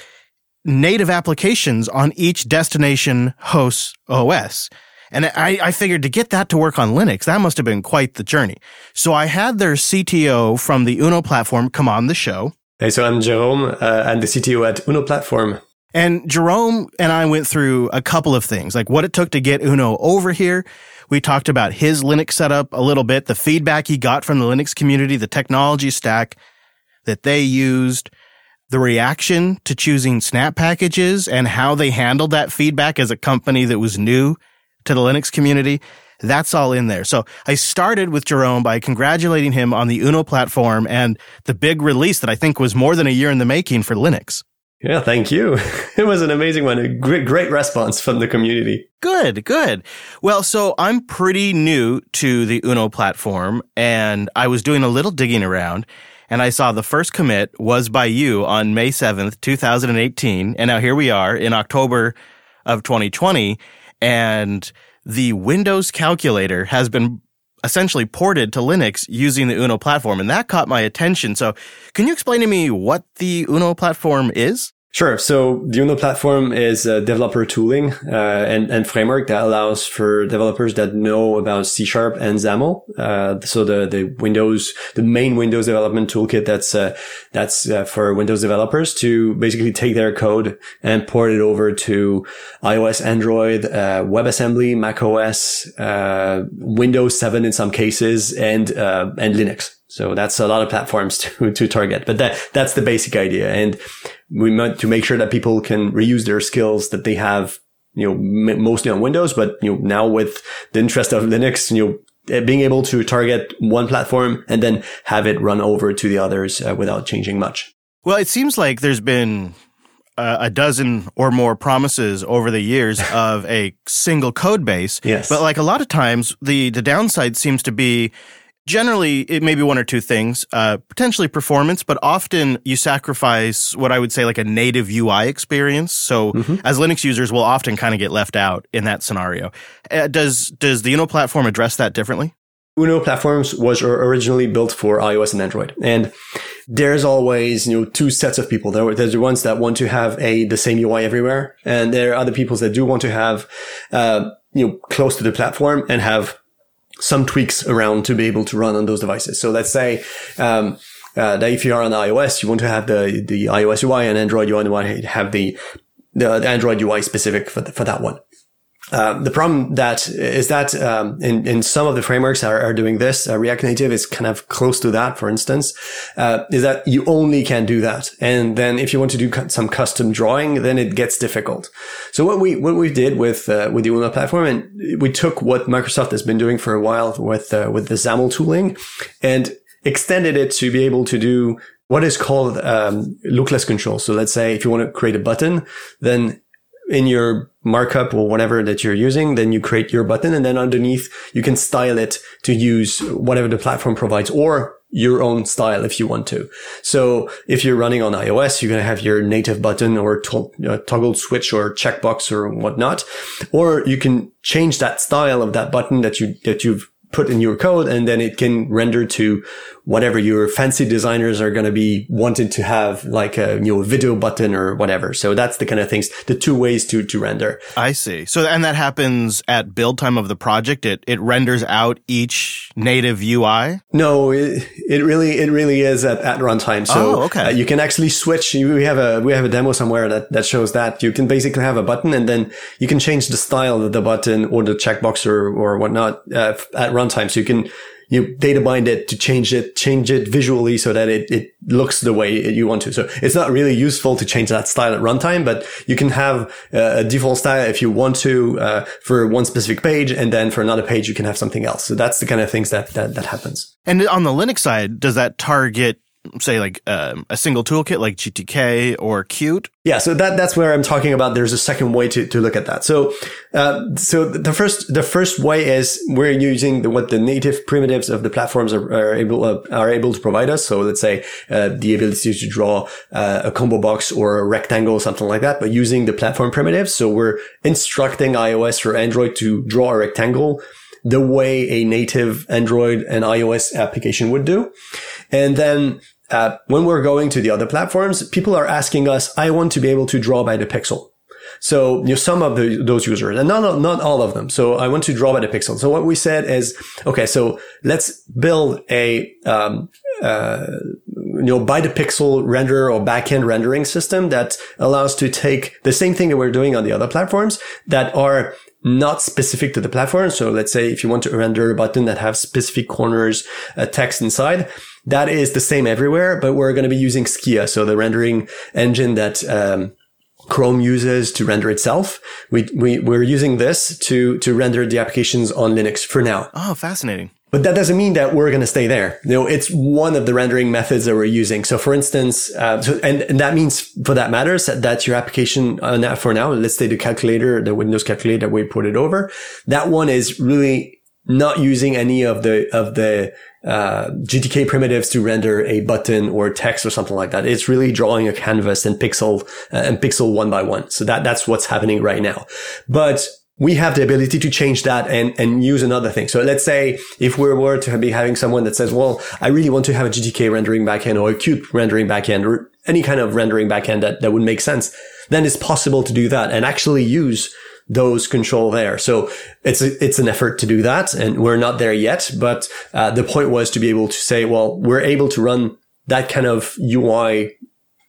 [SPEAKER 1] native applications on each destination host OS. And I, I, figured to get that to work on Linux, that must have been quite the journey. So I had their CTO from the Uno platform come on the show.
[SPEAKER 5] Hey, so I'm Jerome. Uh, I'm the CTO at Uno platform.
[SPEAKER 1] And Jerome and I went through a couple of things, like what it took to get Uno over here. We talked about his Linux setup a little bit, the feedback he got from the Linux community, the technology stack that they used, the reaction to choosing snap packages and how they handled that feedback as a company that was new to the Linux community. That's all in there. So I started with Jerome by congratulating him on the Uno platform and the big release that I think was more than a year in the making for Linux.
[SPEAKER 5] Yeah, thank you. It was an amazing one. A great, great response from the community.
[SPEAKER 1] Good, good. Well, so I'm pretty new to the Uno platform and I was doing a little digging around and I saw the first commit was by you on May 7th, 2018. And now here we are in October of 2020 and the Windows calculator has been essentially ported to Linux using the Uno platform. And that caught my attention. So can you explain to me what the Uno platform is?
[SPEAKER 5] Sure. So the Uno platform is a developer tooling uh, and, and framework that allows for developers that know about C Sharp and XAML. Uh, so the, the Windows, the main Windows development toolkit that's uh, that's uh, for Windows developers to basically take their code and port it over to iOS, Android, uh, WebAssembly, macOS, uh, Windows 7 in some cases, and and Linux. So that's a lot of platforms to, to target, but that, that's the basic idea. And we meant to make sure that people can reuse their skills that they have, you know, m- mostly on Windows, but, you know, now with the interest of Linux, you know, eh, being able to target one platform and then have it run over to the others uh, without changing much.
[SPEAKER 1] Well, it seems like there's been uh, a dozen or more promises over the years of a single code base.
[SPEAKER 5] Yes.
[SPEAKER 1] But like a lot of times, the the downside seems to be generally it may be one or two things uh, potentially performance but often you sacrifice what i would say like a native ui experience. So mm-hmm. as linux users we'll often kind of get left out in that scenario. Uh, does does the uno platform address that differently?
[SPEAKER 5] Uno platforms was originally built for ios and android. And there's always you know two sets of people. There there's the ones that want to have a the same ui everywhere and there are other people that do want to have uh, you know close to the platform and have some tweaks around to be able to run on those devices. So let's say, um, uh, that if you are on iOS, you want to have the, the iOS UI and Android you want to have the, the, the Android UI specific for, the, for that one. Uh, the problem that is that um, in, in some of the frameworks are, are doing this. Uh, React Native is kind of close to that, for instance, uh, is that you only can do that. And then if you want to do some custom drawing, then it gets difficult. So what we what we did with uh, with the Uno platform, and we took what Microsoft has been doing for a while with uh, with the XAML tooling, and extended it to be able to do what is called um, lookless control. So let's say if you want to create a button, then in your markup or whatever that you're using, then you create your button and then underneath you can style it to use whatever the platform provides or your own style if you want to. So if you're running on iOS, you're going to have your native button or to- uh, toggle switch or checkbox or whatnot, or you can change that style of that button that you, that you've put in your code and then it can render to whatever your fancy designers are going to be wanting to have like a you know video button or whatever. So that's the kind of things the two ways to to render.
[SPEAKER 1] I see. So and that happens at build time of the project. It it renders out each native ui
[SPEAKER 5] no it, it really it really is at, at runtime. So
[SPEAKER 1] oh, okay.
[SPEAKER 5] Uh, you can actually switch. We have a we have a demo somewhere that that shows that. You can basically have a button and then you can change the style of the button or the checkbox or or whatnot uh, at runtime runtime. So you can you data bind it to change it, change it visually so that it, it looks the way you want to. So it's not really useful to change that style at runtime, but you can have uh, a default style if you want to uh, for one specific page, and then for another page you can have something else. So that's the kind of things that that, that happens.
[SPEAKER 1] And on the Linux side, does that target say like um, a single toolkit like GTK or Qt?
[SPEAKER 5] Yeah, so that that's where I'm talking about. There's a second way to, to look at that. So, uh, so the first the first way is we're using the, what the native primitives of the platforms are, are able uh, are able to provide us. So let's say uh, the ability to draw uh, a combo box or a rectangle, something like that, but using the platform primitives. So we're instructing iOS or Android to draw a rectangle the way a native Android and iOS application would do, and then uh, when we're going to the other platforms, people are asking us, I want to be able to draw by the pixel. So you know, some of the, those users, and not not all of them. So I want to draw by the pixel. So what we said is, okay, so let's build a um, uh, you know by the pixel render or backend rendering system that allows to take the same thing that we're doing on the other platforms that are not specific to the platform. So let's say if you want to render a button that have specific corners, uh, text inside, that is the same everywhere, but we're going to be using Skia. So the rendering engine that, um, Chrome uses to render itself. We, we, we're using this to, to render the applications on Linux for now.
[SPEAKER 1] Oh, fascinating.
[SPEAKER 5] But that doesn't mean that we're going to stay there. You know, it's one of the rendering methods that we're using. So for instance, uh, so, and, and that means for that matters that, that your application uh, for now, let's say the calculator, the Windows calculator that we put it over, that one is really not using any of the, of the, uh, GTK primitives to render a button or text or something like that. It's really drawing a canvas and pixel uh, and pixel one by one. So that, that's what's happening right now. But we have the ability to change that and, and use another thing. So let's say if we were to be having someone that says, well, I really want to have a GTK rendering backend or a Qt rendering backend, or any kind of rendering backend that, that would make sense, then it's possible to do that and actually use those control there. So it's a, it's an effort to do that, and we're not there yet. But uh, the point was to be able to say, well, we're able to run that kind of UI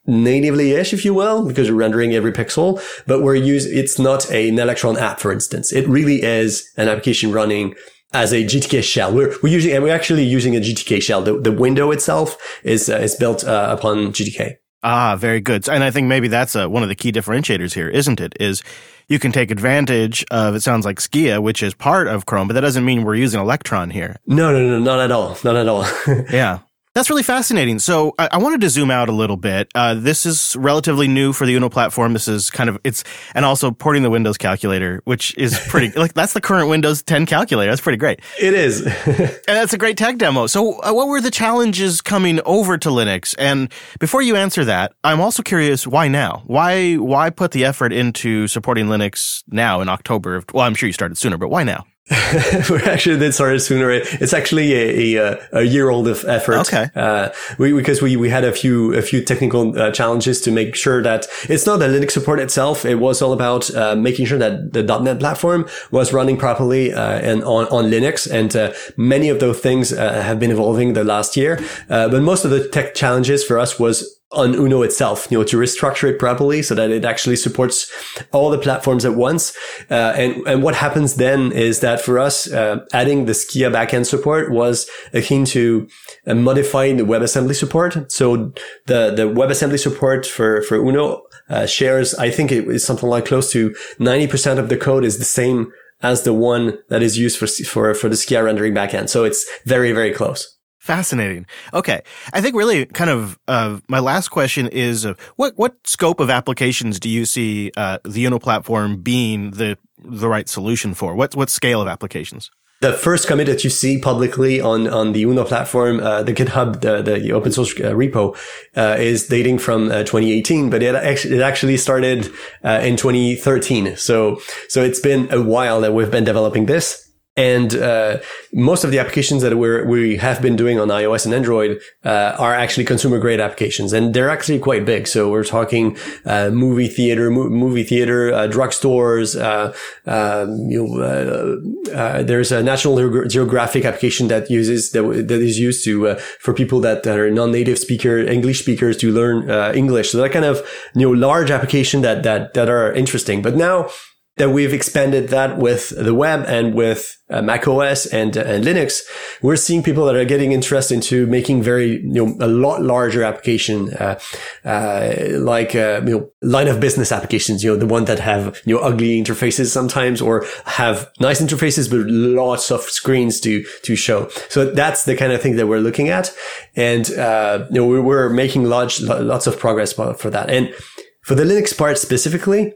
[SPEAKER 5] natively-ish, if you will, because we're rendering every pixel, but we're using, it's not an Electron app, for instance. It really is an application running as a GTK shell. We're, we're using, and we're actually using a GTK shell. The, the window itself is, uh, is built uh, upon GTK.
[SPEAKER 1] Ah, very good. And I think maybe that's uh, one of the key differentiators here, isn't it? Is you can take advantage of, it sounds like Skia, which is part of Chrome, but that doesn't mean we're using Electron here.
[SPEAKER 5] No, no, no, not at all. Not at all.
[SPEAKER 1] yeah. That's really fascinating. So I, I, wanted to zoom out a little bit. Uh, this is relatively new for the Uno platform. This is kind of it's and also porting the Windows calculator, which is pretty like that's the current Windows 10 calculator. That's pretty great.
[SPEAKER 5] It is,
[SPEAKER 1] and that's a great tech demo. So uh, what were the challenges coming over to Linux? And before you answer that, I'm also curious why now? Why why put the effort into supporting Linux now in October? Of, well, I'm sure you started sooner, but why now?
[SPEAKER 5] we actually did start sooner. It's actually a, a, a year old of effort.
[SPEAKER 1] Okay.
[SPEAKER 5] Uh, we, because we, we had a few, a few technical uh, challenges to make sure that it's not the Linux support itself. It was all about, uh, making sure that the .NET platform was running properly, uh, and on, on Linux. And, uh, many of those things, uh, have been evolving the last year. but most of the tech challenges for us was on Uno itself, you know, to restructure it properly so that it actually supports all the platforms at once. Uh, and, and what happens then is that for us, uh, adding the Skia backend support was akin to uh, modifying the WebAssembly support. So the, the WebAssembly support for, for Uno, uh, shares, I think it is something like close to 90% of the code is the same as the one that is used for, for, for the Skia rendering backend. So it's very, very close.
[SPEAKER 1] Fascinating. Okay. I think really kind of uh, my last question is uh, what what scope of applications do you see uh, the Uno platform being the the right solution for? What what scale of applications?
[SPEAKER 5] The first commit that you see publicly on, on the Uno platform, uh, the GitHub, the, the open source uh, repo, uh, is dating from 2018, but it actually, it actually started in 2013. So, so it's been a while that we've been developing this. And uh, most of the applications that we're, we have been doing on iOS and Android uh, are actually consumer grade applications, and they're actually quite big. So we're talking uh, movie theater, mo- movie theater, uh, drugstores. Uh, um, you know, uh, there's a National Geographic application that uses that, that is used to for people that, that are non-native speaker English speakers to learn English. So that kind of you know large application that that that are interesting. But now that we've expanded that with the web and with uh, Mac OS and, uh, and Linux, we're seeing people that are getting interested into making very, you know, a lot larger application, uh, uh like, uh, you know, line of business applications, you know, the one that have, you know, ugly interfaces sometimes or have nice interfaces, but lots of screens to, to show. So that's the kind of thing that we're looking at. And, uh, you know, we're making lots, lots of progress for that. And for the Linux part specifically,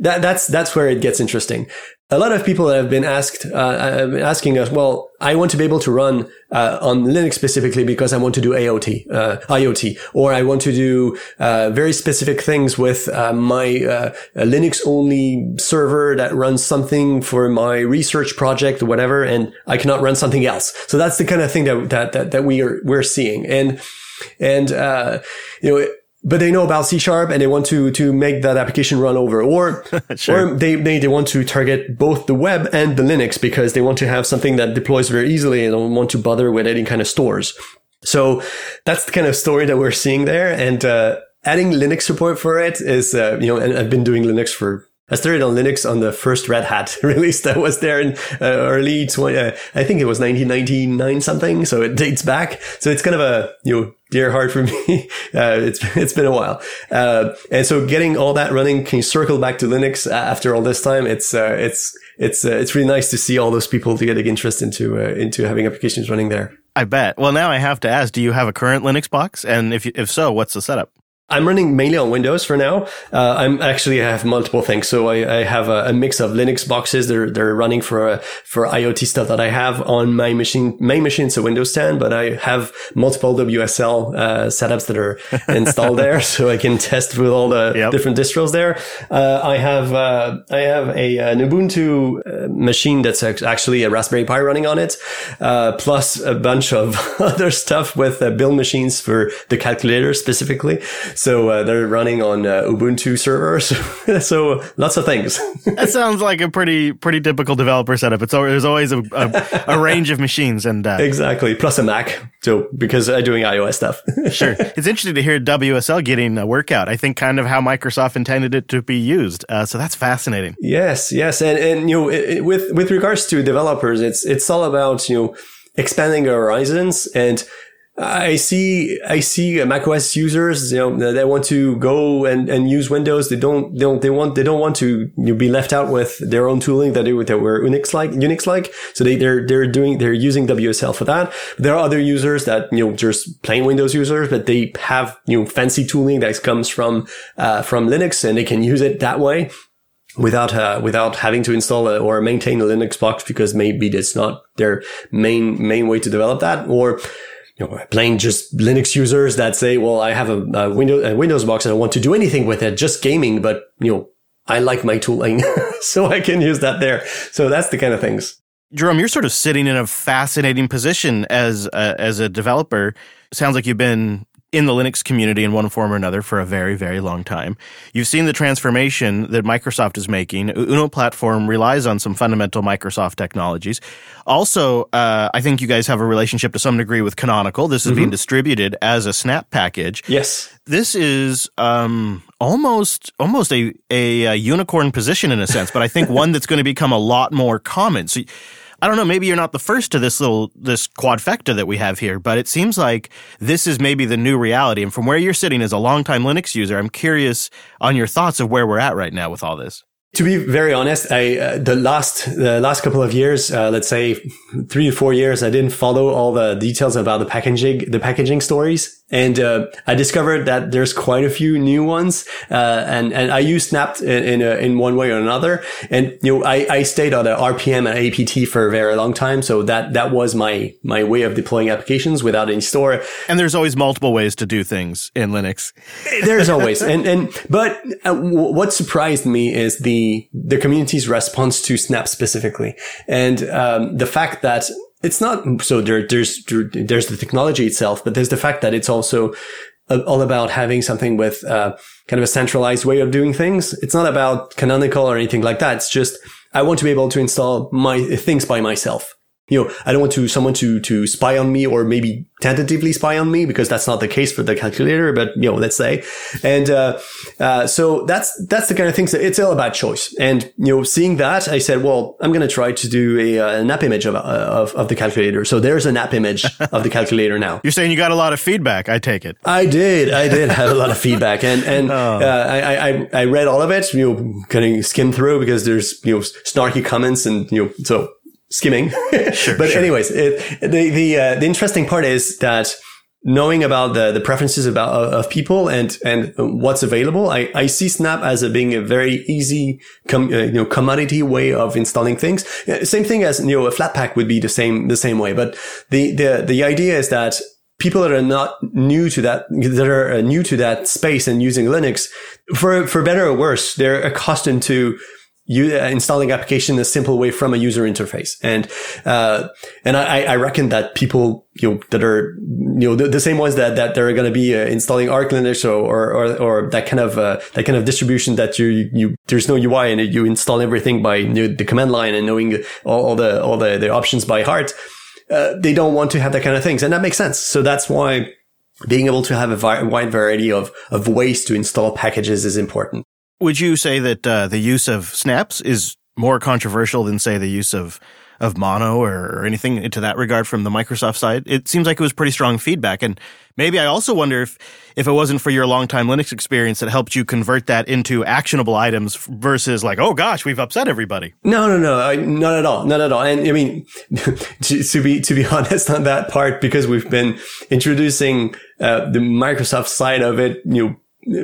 [SPEAKER 5] that, that's that's where it gets interesting. A lot of people have been asked uh, uh, asking us, well, I want to be able to run uh, on Linux specifically because I want to do AOT, uh, IoT, or I want to do uh, very specific things with uh, my Linux only server that runs something for my research project or whatever, and I cannot run something else. So that's the kind of thing that that that, that we are we're seeing, and and you know but they know about C sharp and they want to to make that application run over, or sure. or they, they they want to target both the web and the Linux because they want to have something that deploys very easily and don't want to bother with any kind of stores. So that's the kind of story that we're seeing there, and uh, adding Linux support for it is uh, you know, and I've been doing Linux for I started on Linux on the first Red Hat release that was there in uh, early 20, uh, I think it was 1999 something. So it dates back. So it's kind of a, you know, dear heart for me. Uh, it's, it's been a while. Uh, and so getting all that running, can you circle back to Linux after all this time? It's, uh, it's, it's, uh, it's really nice to see all those people to getting interest into, into having applications running there.
[SPEAKER 1] I bet. Well, now I have to ask, do you have a current Linux box? And if, if so, what's the setup?
[SPEAKER 5] I'm running mainly on Windows for now. Uh, I'm actually I have multiple things. So I, I have a, a, mix of Linux boxes. They're they're running for uh, for IoT stuff that I have on my machine. Main machine is a Windows 10, but I have multiple WSL uh, setups that are installed there, so I can test with all the yep. different distros there. Uh, I have uh, I have a an Ubuntu uh, machine that's actually a Raspberry Pi running on it, plus a bunch of other stuff with build machines for the calculator specifically. So uh, they're running on uh, Ubuntu servers. so lots of things.
[SPEAKER 1] that sounds like a pretty pretty typical developer setup. It's always, there's always a, a, a range of machines and uh,
[SPEAKER 5] exactly plus a Mac. So because I'm doing iOS stuff.
[SPEAKER 1] sure, it's interesting to hear WSL getting a workout. I think kind of how Microsoft intended it to be used. Uh, so that's fascinating.
[SPEAKER 5] Yes, yes, and and you know it, with with regards to developers, it's it's all about you know expanding your horizons and I see, I see macOS users, you know, they want to go and, and use Windows. They don't, they don't, they want, they don't want to be left out with their own tooling that they, that were Unix like, Unix like. So they, they're, they're doing, they're using WSL for that. There are other users that, you know, just plain Windows users, but they have, you know, fancy tooling that comes from, uh, from Linux and they can use it that way without uh, without having to install a, or maintain a Linux box because maybe that's not their main main way to develop that or you know, plain just Linux users that say, well, I have a, a, Windows, a Windows box and I want to do anything with it, just gaming, but you know, I like my tooling, so I can use that there. So that's the kind of things.
[SPEAKER 1] Jerome, you're sort of sitting in a fascinating position as a, as a developer. Sounds like you've been in the Linux community in one form or another for a very, very long time. You've seen the transformation that Microsoft is making. Uno platform relies on some fundamental Microsoft technologies. Also, uh, I think you guys have a relationship to some degree with Canonical. This is mm-hmm. being distributed as a Snap package.
[SPEAKER 5] Yes.
[SPEAKER 1] This is um, almost almost a, a, a unicorn position in a sense, but I think one that's going to become a lot more common. So I don't know, maybe you're not the first to this little this quadfecta that we have here, but it seems like this is maybe the new reality. And from where you're sitting as a longtime Linux user, I'm curious on your thoughts of where we're at right now with all this.
[SPEAKER 5] To be very honest, I uh, the last the last couple of years, uh, let's say three to four years, I didn't follow all the details about the packaging the packaging stories. And uh, I discovered that there's quite a few new ones, uh, and and I use Snap in in, a, in, one way or another. And you know, I, I stayed on a RPM and APT for a very long time, so that that was my my way of deploying applications without any store.
[SPEAKER 1] And there's always multiple ways to do things in Linux.
[SPEAKER 5] there's always, and and but uh, what surprised me is the the community's response to Snap specifically, and um, the fact that it's not so there, there's there's the technology itself, but there's the fact that it's also uh, all about having something with uh, kind of a centralized way of doing things. It's not about canonical or anything like that. It's just I want to be able to install my things by myself you know, I don't want to someone to to spy on me or maybe tentatively spy on me because that's not the case for the calculator. But you know, let's say, and uh, uh, so that's that's the kind of things that it's all about choice. And you know, seeing that, I said, well, I'm going to try to do a uh, an app image of, uh, of of the calculator. So there's an app image of the calculator now.
[SPEAKER 1] You're saying you got a lot of feedback. I take it.
[SPEAKER 5] I did. I did have a lot of feedback, and and oh. Uh, I, I I read all of it. You know, kind of skim through because there's you know snarky comments and you know so skimming. Sure, but sure. anyways, it, the the uh, the interesting part is that knowing about the the preferences about of people and and what's available, I, I see Snap as a being a very easy com, uh, you know commodity way of installing things. Same thing as you know a Flatpak would be the same the same way. But the the the idea is that people that are not new to that, that are uh, new to that space and using Linux, for, for better or worse, they're accustomed to you, uh, installing application in a simple way from a user interface. And, uh, and I, I reckon that people, you know, that are, you know, the, the same ones that, that they're going to be uh, installing Arch Linux or, or, or, that kind of, uh, that kind of distribution that you, you, there's no UI and you install everything by you know, the command line and knowing all, all the, all the, the options by heart. Uh, they don't want to have that kind of things. And that makes sense. So that's why being able to have a vi- wide variety of, of ways to install packages is important.
[SPEAKER 1] Would you say that uh, the use of snaps is more controversial than, say, the use of of mono or, anything into that regard from the Microsoft side? It seems like it was pretty strong feedback, and maybe I also wonder if if it wasn't for your longtime Linux experience that helped you convert that into actionable items versus like, oh gosh, we've upset everybody.
[SPEAKER 5] No, no, no, I, not at all, not at all. And I mean, to, to be to be honest on that part, because we've been introducing uh, the Microsoft side of it, you know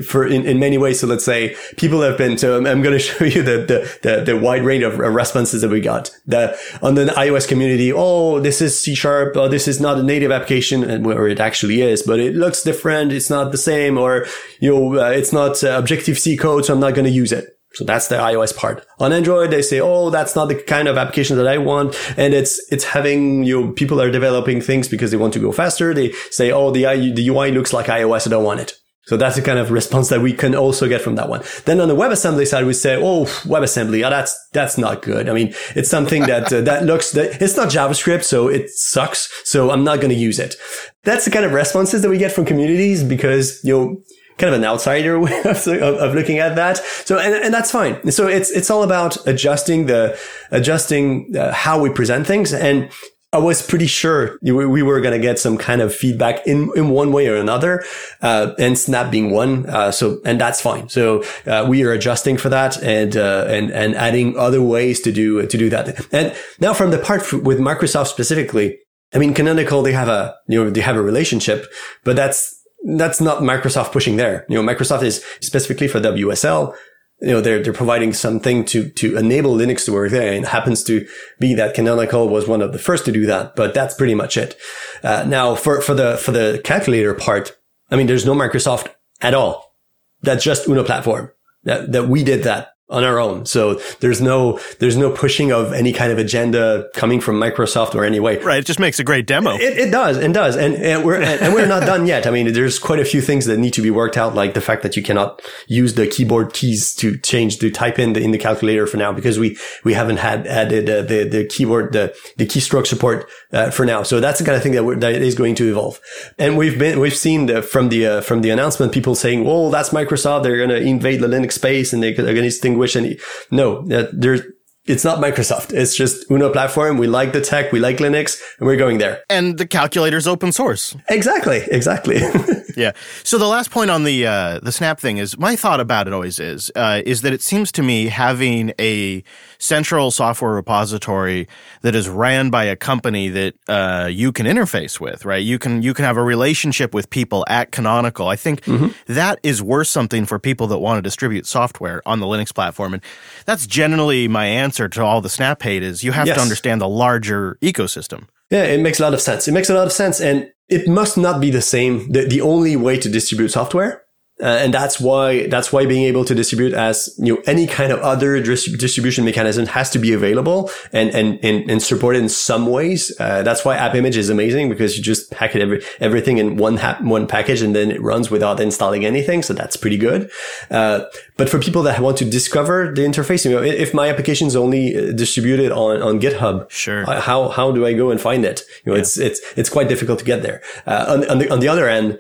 [SPEAKER 5] for in, in many ways. So let's say people have been, so I'm, I'm going to show you the, the, the, the, wide range of responses that we got. The, on the iOS community, oh, this is C sharp, oh, this is not a native application, and where it actually is, but it looks different. It's not the same, or, you know, uh, it's not uh, Objective C code, so I'm not going to use it. So that's the iOS part. On Android, they say, "Oh, that's not the kind of application that I want," and it's it's having you know, people are developing things because they want to go faster. They say, "Oh, the the UI looks like iOS. I don't want it." So that's the kind of response that we can also get from that one. Then on the WebAssembly side, we say, "Oh, WebAssembly, oh, that's that's not good." I mean, it's something that uh, that looks that it's not JavaScript, so it sucks. So I'm not going to use it. That's the kind of responses that we get from communities because you know kind of an outsider way of, of, looking at that. So, and, and that's fine. So it's, it's all about adjusting the, adjusting uh, how we present things. And I was pretty sure we were going to get some kind of feedback in, in one way or another, uh, and Snap being one. Uh, so, and that's fine. So, uh, we are adjusting for that and, uh, and, and adding other ways to do, to do that. And now from the part with Microsoft specifically, I mean, Canonical, they have a, you know, they have a relationship, but that's, that's not Microsoft pushing there. You know, Microsoft is specifically for WSL. You know, they're, they're providing something to, to enable Linux to work there. And it happens to be that Canonical was one of the first to do that, but that's pretty much it. Uh, now for, for the, for the calculator part, I mean, there's no Microsoft at all. That's just Uno platform that, that we did that on our own. So there's no there's no pushing of any kind of agenda coming from Microsoft or any way.
[SPEAKER 1] Right. It just makes a great demo.
[SPEAKER 5] It, it does and does, and, and we're and we're not done yet. I mean, there's quite a few things that need to be worked out, like the fact that you cannot use the keyboard keys to change to type in the, in the calculator for now because we we haven't had added uh, the the keyboard the the keystroke support uh, for now. So that's the kind of thing that, that is going to evolve. And we've been we've seen the, from the uh, from the announcement people saying, "Well, that's Microsoft. They're going to invade the Linux space and they're going to distinguish any. No, there's, it's not Microsoft. It's just Uno platform. We like the tech. We like Linux and we're going there.
[SPEAKER 1] And the calculator's open source.
[SPEAKER 5] Exactly. Exactly.
[SPEAKER 1] yeah. So the last point on the, uh, the Snap thing is my thought about it always is, uh, is that it seems to me having a central software repository that is ran by a company that uh, you can interface with, right? You can you can have a relationship with people at Canonical. I think mm-hmm. that is worth something for people that want to distribute software on the Linux platform, and that's generally my answer to all the Snap hate is you have yes. to understand the larger ecosystem.
[SPEAKER 5] Yeah, it makes a lot of sense. It makes a lot of sense, and it must not be the same. The, the only way to distribute software uh, and that's why that's why being able to distribute as you know any kind of other distribution mechanism has to be available and and and, and supported in some ways. Uh, that's why AppImage is amazing because you just pack it every, everything in one ha- one package and then it runs without installing anything. So that's pretty good. Uh, but for people that want to discover the interface, you know, if my application is only uh, distributed on on GitHub,
[SPEAKER 1] sure,
[SPEAKER 5] uh, how how do I go and find it? You know, yeah. it's it's it's quite difficult to get there. Uh, on, on the on the other end,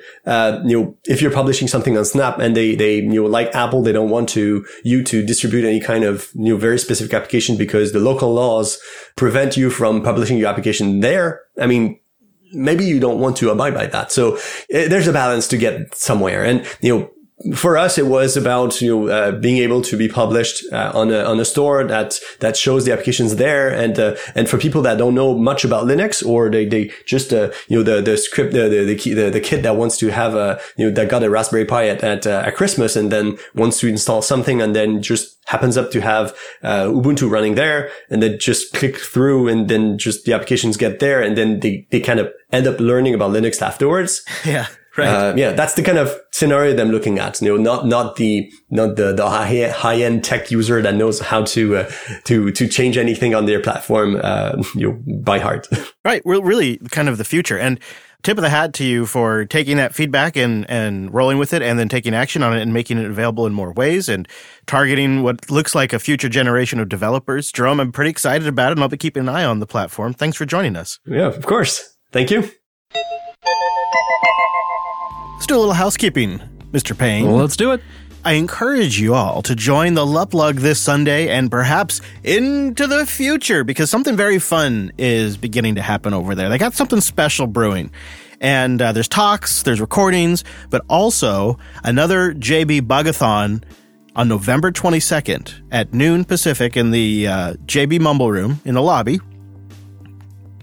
[SPEAKER 5] you know, if you're publishing something on Snap and they, they, you know, like Apple, they don't want to, you to distribute any kind of, you know, very specific application because the local laws prevent you from publishing your application there. I mean, maybe you don't want to abide by that. So eh, there's a balance to get somewhere. And, you know, for us, it was about you know uh, being able to be published uh, on a on a store that that shows the applications there, and uh, and for people that don't know much about Linux or they they just uh, you know the the script the the the, key, the the kid that wants to have a you know that got a Raspberry Pi at at, uh, at Christmas and then wants to install something and then just happens up to have uh, Ubuntu running there, and then just click through, and then just the applications get there, and then they they kind of end up learning about Linux afterwards.
[SPEAKER 1] Yeah.
[SPEAKER 5] Right. Uh, yeah, that's the kind of scenario that I'm looking at. You know, not not the not the the high high end tech user that knows how to uh, to to change anything on their platform, uh, you know, by heart.
[SPEAKER 1] Right. Well, really, kind of the future. And tip of the hat to you for taking that feedback and and rolling with it, and then taking action on it and making it available in more ways and targeting what looks like a future generation of developers. Jerome, I'm pretty excited about it, and I'll be keeping an eye on the platform. Thanks for joining us.
[SPEAKER 5] Yeah, of course. Thank you.
[SPEAKER 1] Let's do a little housekeeping, Mr. Payne.
[SPEAKER 2] Well, let's do it.
[SPEAKER 1] I encourage you all to join the Luplug this Sunday and perhaps into the future because something very fun is beginning to happen over there. They got something special brewing. And uh, there's talks, there's recordings, but also another JB Bugathon on November 22nd at noon Pacific in the uh, JB Mumble Room in the lobby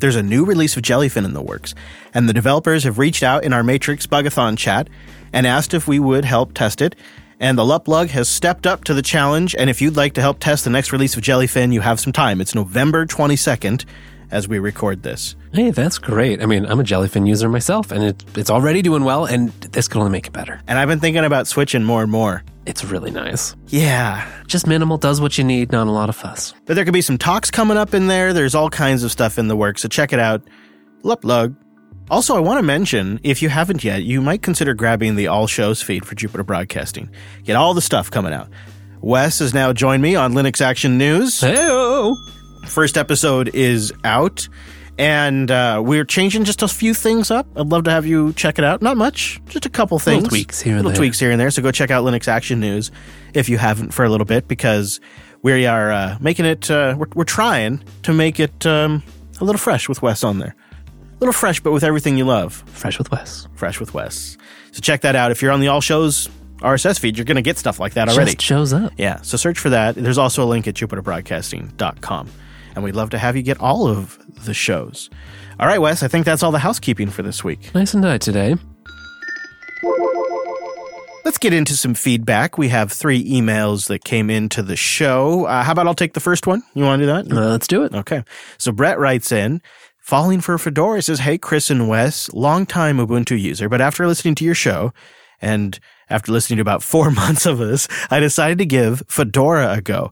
[SPEAKER 1] there's a new release of Jellyfin in the works, and the developers have reached out in our Matrix Bugathon chat and asked if we would help test it. And the Luplug has stepped up to the challenge. And if you'd like to help test the next release of Jellyfin, you have some time. It's November 22nd as we record this.
[SPEAKER 2] Hey, that's great. I mean, I'm a Jellyfin user myself, and it, it's already doing well, and this could only make it better.
[SPEAKER 1] And I've been thinking about switching more and more.
[SPEAKER 2] It's really nice.
[SPEAKER 1] Yeah.
[SPEAKER 2] Just minimal, does what you need, not a lot of fuss.
[SPEAKER 1] But there could be some talks coming up in there. There's all kinds of stuff in the works, so check it out. Luplug Also, I want to mention, if you haven't yet, you might consider grabbing the All Shows feed for Jupiter Broadcasting. Get all the stuff coming out. Wes has now joined me on Linux Action News.
[SPEAKER 2] Hey,
[SPEAKER 1] First episode is out, and uh, we're changing just a few things up. I'd love to have you check it out. Not much, just a couple things.
[SPEAKER 2] tweaks here and
[SPEAKER 1] little
[SPEAKER 2] there.
[SPEAKER 1] tweaks here and there. So go check out Linux Action News if you haven't for a little bit, because we are uh, making it. Uh, we're, we're trying to make it um, a little fresh with Wes on there. A little fresh, but with everything you love.
[SPEAKER 2] Fresh with Wes.
[SPEAKER 1] Fresh with Wes. So check that out. If you're on the All Shows RSS feed, you're going to get stuff like that already.
[SPEAKER 2] Just shows up.
[SPEAKER 1] Yeah, so search for that. There's also a link at jupiterbroadcasting.com. And we'd love to have you get all of the shows. All right, Wes, I think that's all the housekeeping for this week.
[SPEAKER 2] Nice and tight today.
[SPEAKER 1] Let's get into some feedback. We have three emails that came into the show. Uh, how about I'll take the first one? You want to do that?
[SPEAKER 2] Uh, let's do it.
[SPEAKER 1] Okay. So Brett writes in, falling for Fedora says, Hey, Chris and Wes, longtime Ubuntu user, but after listening to your show and after listening to about four months of this, I decided to give Fedora a go.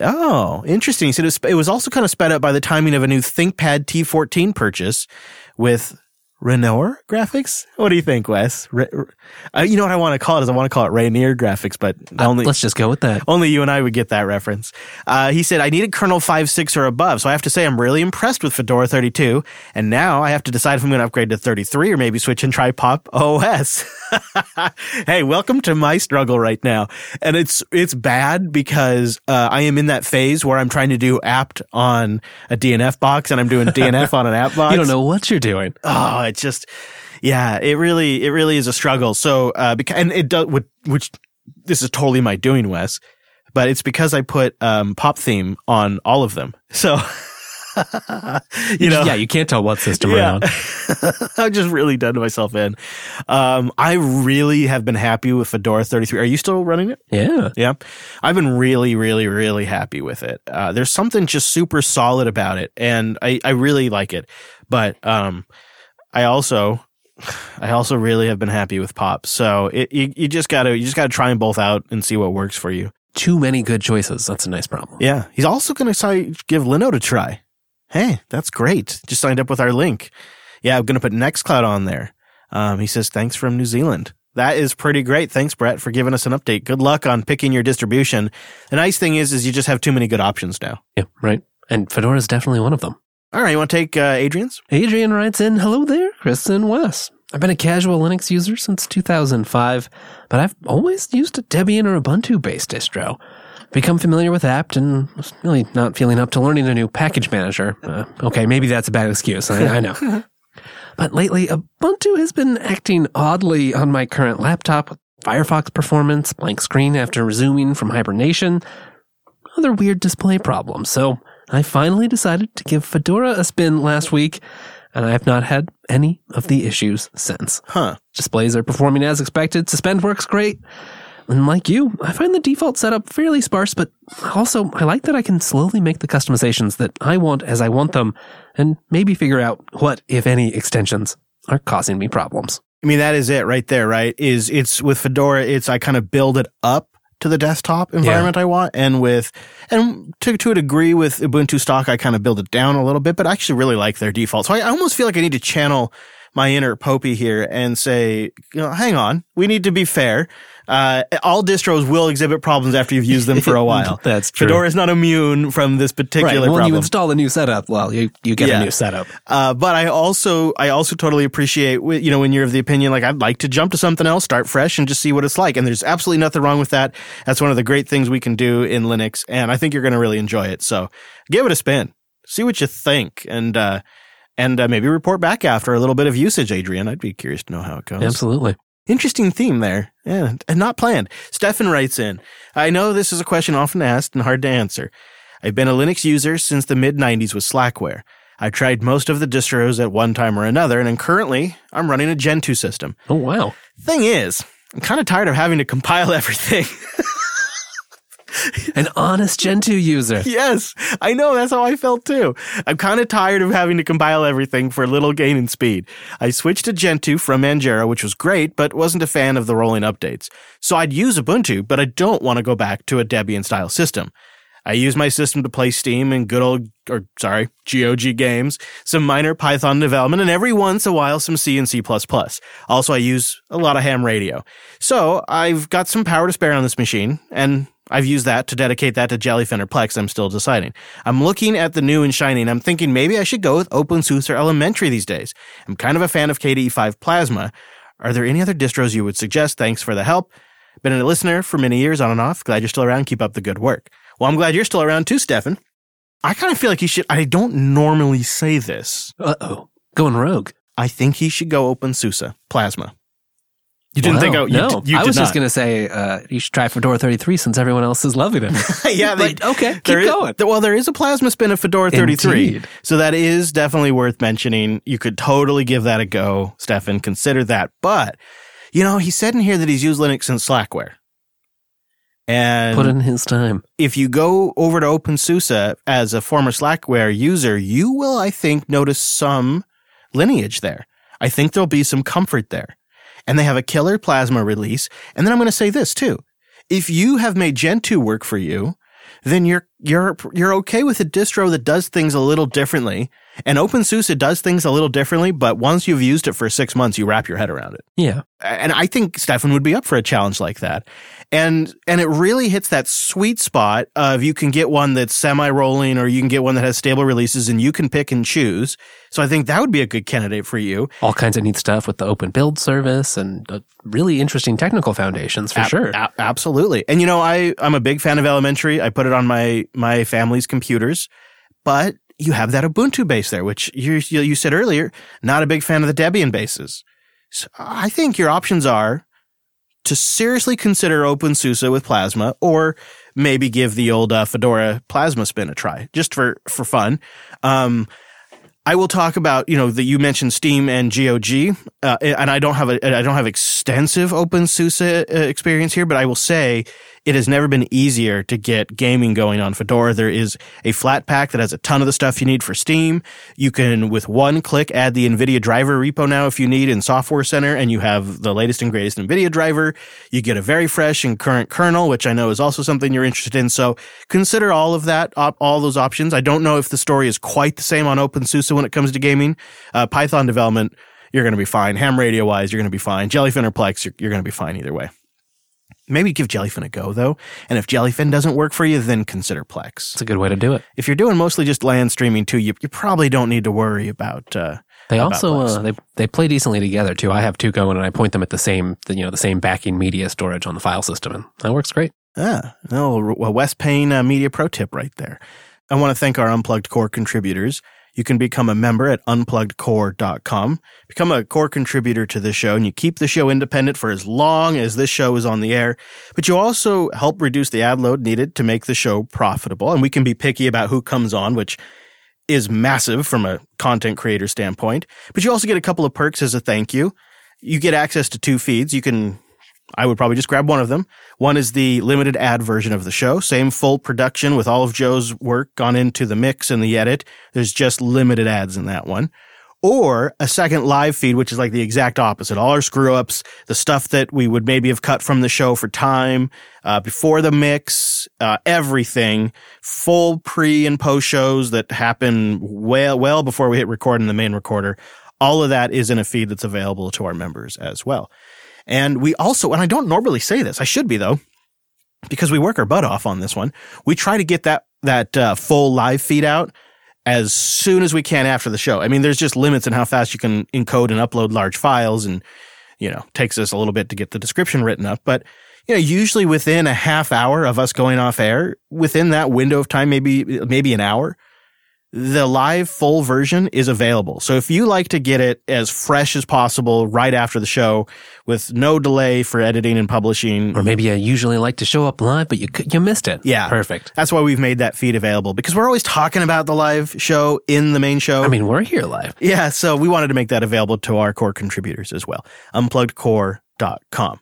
[SPEAKER 1] Oh, interesting. So it was, also kind of sped up by the timing of a new ThinkPad T14 purchase with Renoir graphics. What do you think, Wes? Re- uh, you know what I want to call it is I want to call it Rainier graphics, but only
[SPEAKER 2] Let's just go with that.
[SPEAKER 1] only you and I would get that reference. Uh, he said, I needed kernel 5.6 or above, so I have to say I'm really impressed with Fedora 32, and now I have to decide if I'm going to upgrade to 33 or maybe switch and try Pop OS. hey, welcome to my struggle right now. And it's, it's bad because, uh, I am in that phase where I'm trying to do apt on a DNF box and I'm doing DNF on an apt box.
[SPEAKER 2] You don't know what you're doing.
[SPEAKER 1] Oh, it's just, yeah, it really, it really is a struggle. So, uh, because, and it does, which, which, this is totally my doing, Wes, but it's because I put, um, pop theme on all of them. So, you know,
[SPEAKER 2] yeah, you can't tell what system we're
[SPEAKER 1] yeah.
[SPEAKER 2] on.
[SPEAKER 1] I've just really done myself in. Um, I really have been happy with Fedora 33. Are you still running it?
[SPEAKER 2] Yeah.
[SPEAKER 1] Yeah. I've been really, really, really happy with it. Uh, there's something just super solid about it. And I, I really like it. But, um, I also, I also really have been happy with Pop. So it, you, you just gotta, you just gotta try them both out and see what works for you.
[SPEAKER 2] Too many good choices. That's a nice problem.
[SPEAKER 1] Yeah. He's also gonna give Linode a try. Hey, that's great. Just signed up with our link. Yeah, I'm gonna put Nextcloud on there. Um, he says, thanks from New Zealand. That is pretty great. Thanks, Brett, for giving us an update. Good luck on picking your distribution. The nice thing is, is you just have too many good options now.
[SPEAKER 2] Yeah, right. And Fedora is definitely one of them.
[SPEAKER 1] All right, you want to take uh, Adrian's?
[SPEAKER 2] Adrian writes in, Hello there, Chris and Wes. I've been a casual Linux user since 2005, but I've always used a Debian or Ubuntu based distro. Become familiar with apt and was really not feeling up to learning a new package manager. Uh, okay, maybe that's a bad excuse. I, I know. but lately, Ubuntu has been acting oddly on my current laptop with Firefox performance, blank screen after resuming from hibernation, other weird display problems. So I finally decided to give Fedora a spin last week, and I have not had any of the issues since.
[SPEAKER 1] Huh.
[SPEAKER 2] Displays are performing as expected. Suspend works great. And like you, I find the default setup fairly sparse, but also I like that I can slowly make the customizations that I want as I want them and maybe figure out what, if any, extensions are causing me problems.
[SPEAKER 1] I mean, that is it right there, right? Is it's with Fedora, it's I kind of build it up to the desktop environment I want. And with, and to, to a degree with Ubuntu stock, I kind of build it down a little bit, but I actually really like their default. So I, I almost feel like I need to channel my inner Popey here and say, you know, hang on, we need to be fair. Uh, all distros will exhibit problems after you've used them for a while.
[SPEAKER 2] That's true.
[SPEAKER 1] Fedora is not immune from this particular
[SPEAKER 2] Right. When
[SPEAKER 1] problem.
[SPEAKER 2] you install a new setup, well, you, you get
[SPEAKER 1] Yeah.
[SPEAKER 2] a new setup.
[SPEAKER 1] Uh, but I also, I also totally appreciate, you know, when you're of the opinion, like, I'd like to jump to something else, start fresh and just see what it's like. And there's absolutely nothing wrong with that. That's one of the great things we can do in Linux. And I think you're going to really enjoy it. So give it a spin, see what you think and, uh, and uh, maybe report back after a little bit of usage, Adrian. I'd be curious to know how it goes.
[SPEAKER 2] Absolutely.
[SPEAKER 1] Interesting theme there. Yeah, and not planned. Stefan writes in, I know this is a question often asked and hard to answer. I've been a Linux user since the mid 90s with Slackware. I tried most of the distros at one time or another, and currently I'm running a Gentoo system.
[SPEAKER 2] Oh, wow.
[SPEAKER 1] Thing is, I'm kind of tired of having to compile everything.
[SPEAKER 2] An honest Gentoo user.
[SPEAKER 1] yes, I know. That's how I felt too. I'm kind of tired of having to compile everything for little gain in speed. I switched to Gentoo from Manjaro, which was great, but wasn't a fan of the rolling updates. So I'd use Ubuntu, but I don't want to go back to a Debian style system. I use my system to play Steam and good old, or sorry, GOG games, some minor Python development, and every once in a while some C and C++. Also, I use a lot of ham radio. So I've got some power to spare on this machine, and I've used that to dedicate that to Jellyfin or Plex. I'm still deciding. I'm looking at the new and shiny, and I'm thinking maybe I should go with OpenSUSE or Elementary these days. I'm kind of a fan of KDE 5 Plasma. Are there any other distros you would suggest? Thanks for the help. Been a listener for many years on and off. Glad you're still around. Keep up the good work. Well, I'm glad you're still around too, Stefan. I kind of feel like he should. I don't normally say this.
[SPEAKER 2] Uh oh. Going rogue.
[SPEAKER 1] I think he should go OpenSUSE Plasma. You didn't
[SPEAKER 2] Wow.
[SPEAKER 1] think I, you,
[SPEAKER 2] no,
[SPEAKER 1] d-
[SPEAKER 2] I was just going to say uh, you should try Fedora 33 since everyone else is loving it.
[SPEAKER 1] yeah, they,
[SPEAKER 2] but okay, keep
[SPEAKER 1] is-
[SPEAKER 2] going.
[SPEAKER 1] well, there is a plasma spin of Fedora 33.
[SPEAKER 2] Indeed.
[SPEAKER 1] So that is definitely worth mentioning. You could totally give that a go, Stefan. Consider that. But, you know, he said in here that he's used Linux and Slackware. And
[SPEAKER 2] Put in his time.
[SPEAKER 1] if you go over to OpenSUSE as a former Slackware user, you will, I think, notice some lineage there. I think there'll be some comfort there. And they have a killer plasma release. And then I'm going to say this too. If you have made Gentoo work for you, then you're you're you're okay with a distro that does things a little differently. And OpenSUSE it does things a little differently, but once you've used it for six months, you wrap your head around it
[SPEAKER 2] Yeah.
[SPEAKER 1] and I think Stefan would be up for a challenge like that. And and it really hits that sweet spot of you can get one that's semi-rolling or you can get one that has stable releases and you can pick and choose. So I think that would be a good candidate for you.
[SPEAKER 2] All kinds of neat stuff with the open build service and really interesting technical foundations for
[SPEAKER 1] Ab-
[SPEAKER 2] sure.
[SPEAKER 1] a- absolutely. And you know, I I'm a big fan of Elementary. I put it on my my family's computers, but you have that Ubuntu base there, which you you you said earlier, not a big fan of the Debian bases. So I think your options are to seriously consider OpenSUSE with Plasma, or maybe give the old uh, Fedora Plasma spin a try, just for for fun. Um, I will talk about you know that you mentioned Steam and GOG, uh, and I don't have a I don't have extensive OpenSUSE uh, experience here, but I will say it has never been easier to get gaming going on Fedora. There is a Flatpak that has a ton of the stuff you need for Steam. You can, with one click, add the NVIDIA driver repo now if you need in Software Center, and you have the latest and greatest NVIDIA driver. You get a very fresh and current kernel, which I know is also something you're interested in. So consider all of that, all those options. I don't know if the story is quite the same on OpenSUSE when it comes to gaming. Uh, Python development, you're going to be fine. Ham radio wise, you're going to be fine. Jellyfin or Plex, you're, you're going to be fine either way. Maybe give Jellyfin a go though. And if Jellyfin doesn't work for you, then consider Plex.
[SPEAKER 2] It's a good way to do it.
[SPEAKER 1] If you're doing mostly just LAN streaming too, you, you probably don't need to worry about, uh,
[SPEAKER 2] They
[SPEAKER 1] about
[SPEAKER 2] also uh, they they play decently together too. I have two going, and I point them at the same you know the same backing media storage on the file system, and that works great.
[SPEAKER 1] Yeah, no, a Wes Payne uh, media pro tip right there. I want to thank our Unplugged Core contributors. You can become a member at unpluggedcore.com. Become a core contributor to this show, and you keep the show independent for as long as this show is on the air. But you also help reduce the ad load needed to make the show profitable. And we can be picky about who comes on, which is massive from a content creator standpoint. But you also get a couple of perks as a thank you. You get access to two feeds. You can I would probably just grab one of them. One is the limited ad version of the show. Same full production with all of Joe's work gone into the mix and the edit. There's just limited ads in that one. Or a second live feed, which is like the exact opposite. All our screw ups, the stuff that we would maybe have cut from the show for time, uh, before the mix, uh, everything, full pre and post shows that happen well, well before we hit record in the main recorder. All of that is in a feed that's available to our members as well. And we also, and I don't normally say this, I should be though, because we work our butt off on this one. We try to get that that uh, full live feed out as soon as we can after the show. I mean, there's just limits in how fast you can encode and upload large files, and you know, takes us a little bit to get the description written up. But you know, usually within a half hour of us going off air, within that window of time, maybe maybe an hour, the live full version is available. So if you like to get it as fresh as possible right after the show with no delay for editing and publishing,
[SPEAKER 2] Or maybe you usually like to show up live, but you you missed it.
[SPEAKER 1] Yeah.
[SPEAKER 2] perfect.
[SPEAKER 1] that's why we've made that feed available because we're always talking about the live show in the main show.
[SPEAKER 2] I mean, we're here live.
[SPEAKER 1] Yeah, so we wanted to make that available to our core contributors as well. Unpluggedcore.com.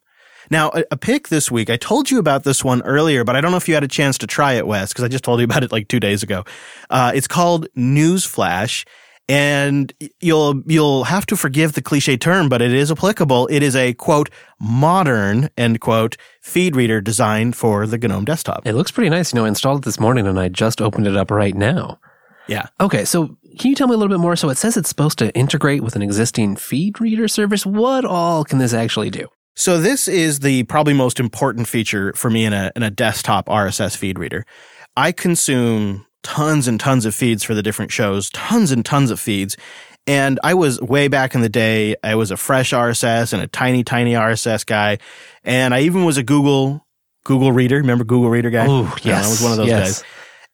[SPEAKER 1] Now, a, a pick this week, I told you about this one earlier, but I don't know if you had a chance to try it, Wes, because I just told you about it like two days ago. Uh, it's called Newsflash, And you'll you'll have to forgive the cliche term, but it is applicable. It is a quote modern end quote feed reader designed for the GNOME desktop.
[SPEAKER 2] It looks pretty nice. You know, I installed it this morning and I just opened it up right now.
[SPEAKER 1] Yeah.
[SPEAKER 2] Okay, so can you tell me a little bit more? So it says it's supposed to integrate with an existing feed reader service. What all can this actually do?
[SPEAKER 1] So this is the probably most important feature for me in a in a desktop RSS feed reader. I consume tons and tons of feeds for the different shows, tons and tons of feeds. And I was way back in the day, I was a fresh RSS and a tiny, tiny RSS guy. And I even was a Google, Google Reader. Remember Google Reader guy?
[SPEAKER 2] Oh,
[SPEAKER 1] Yeah, I was one of those
[SPEAKER 2] yes.
[SPEAKER 1] guys.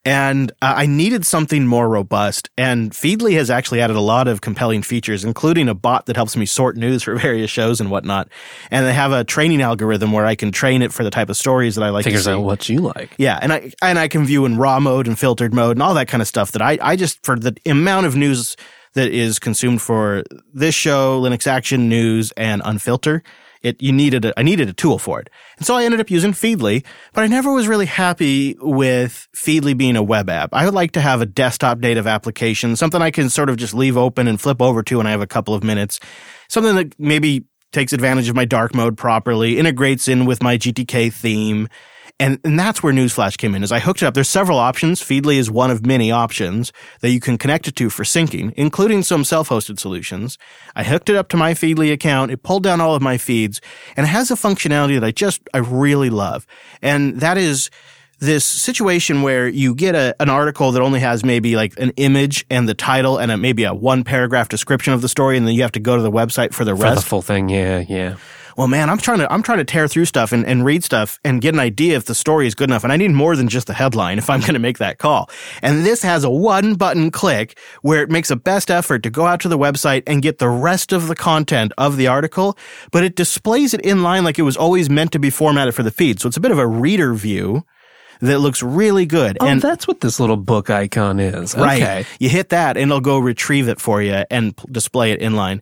[SPEAKER 1] And uh, I needed something more robust. And Feedly has actually added a lot of compelling features, including a bot that helps me sort news for various shows and whatnot. And they have a training algorithm where I can train it for the type of stories that I like
[SPEAKER 2] Figures
[SPEAKER 1] to see.
[SPEAKER 2] out what you like.
[SPEAKER 1] Yeah, and I and I can view in raw mode and filtered mode and all that kind of stuff that I I just for the amount of news that is consumed for this show, Linux Action News and Unfilter, it you needed a, I needed a tool for it. And so I ended up using Feedly, but I never was really happy with Feedly being a web app. I would like to have a desktop native application, something I can sort of just leave open and flip over to when I have a couple of minutes. Something that maybe takes advantage of my dark mode properly, integrates in with my GTK theme. And, and that's where Newsflash came in. As I hooked it up, there's several options. Feedly is one of many options that you can connect it to for syncing, including some self-hosted solutions. I hooked it up to my Feedly account. It pulled down all of my feeds and it has a functionality that I just, I really love. And that is this situation where you get a, an article that only has maybe like an image and the title and a, maybe a one paragraph description of the story. And then you have to go to the website for the
[SPEAKER 2] For
[SPEAKER 1] rest
[SPEAKER 2] the full thing, yeah, yeah.
[SPEAKER 1] Well, man, I'm trying to I'm trying to tear through stuff and, and read stuff and get an idea if the story is good enough. And I need more than just the headline if I'm going to make that call. And this has a one button click where it makes a best effort to go out to the website and get the rest of the content of the article, but it displays it in line like it was always meant to be formatted for the feed. So it's a bit of a reader view that looks really good.
[SPEAKER 2] Oh,
[SPEAKER 1] and
[SPEAKER 2] that's what this little book icon is.
[SPEAKER 1] Right.
[SPEAKER 2] Okay.
[SPEAKER 1] You hit that and it'll go retrieve it for you and p- display it inline.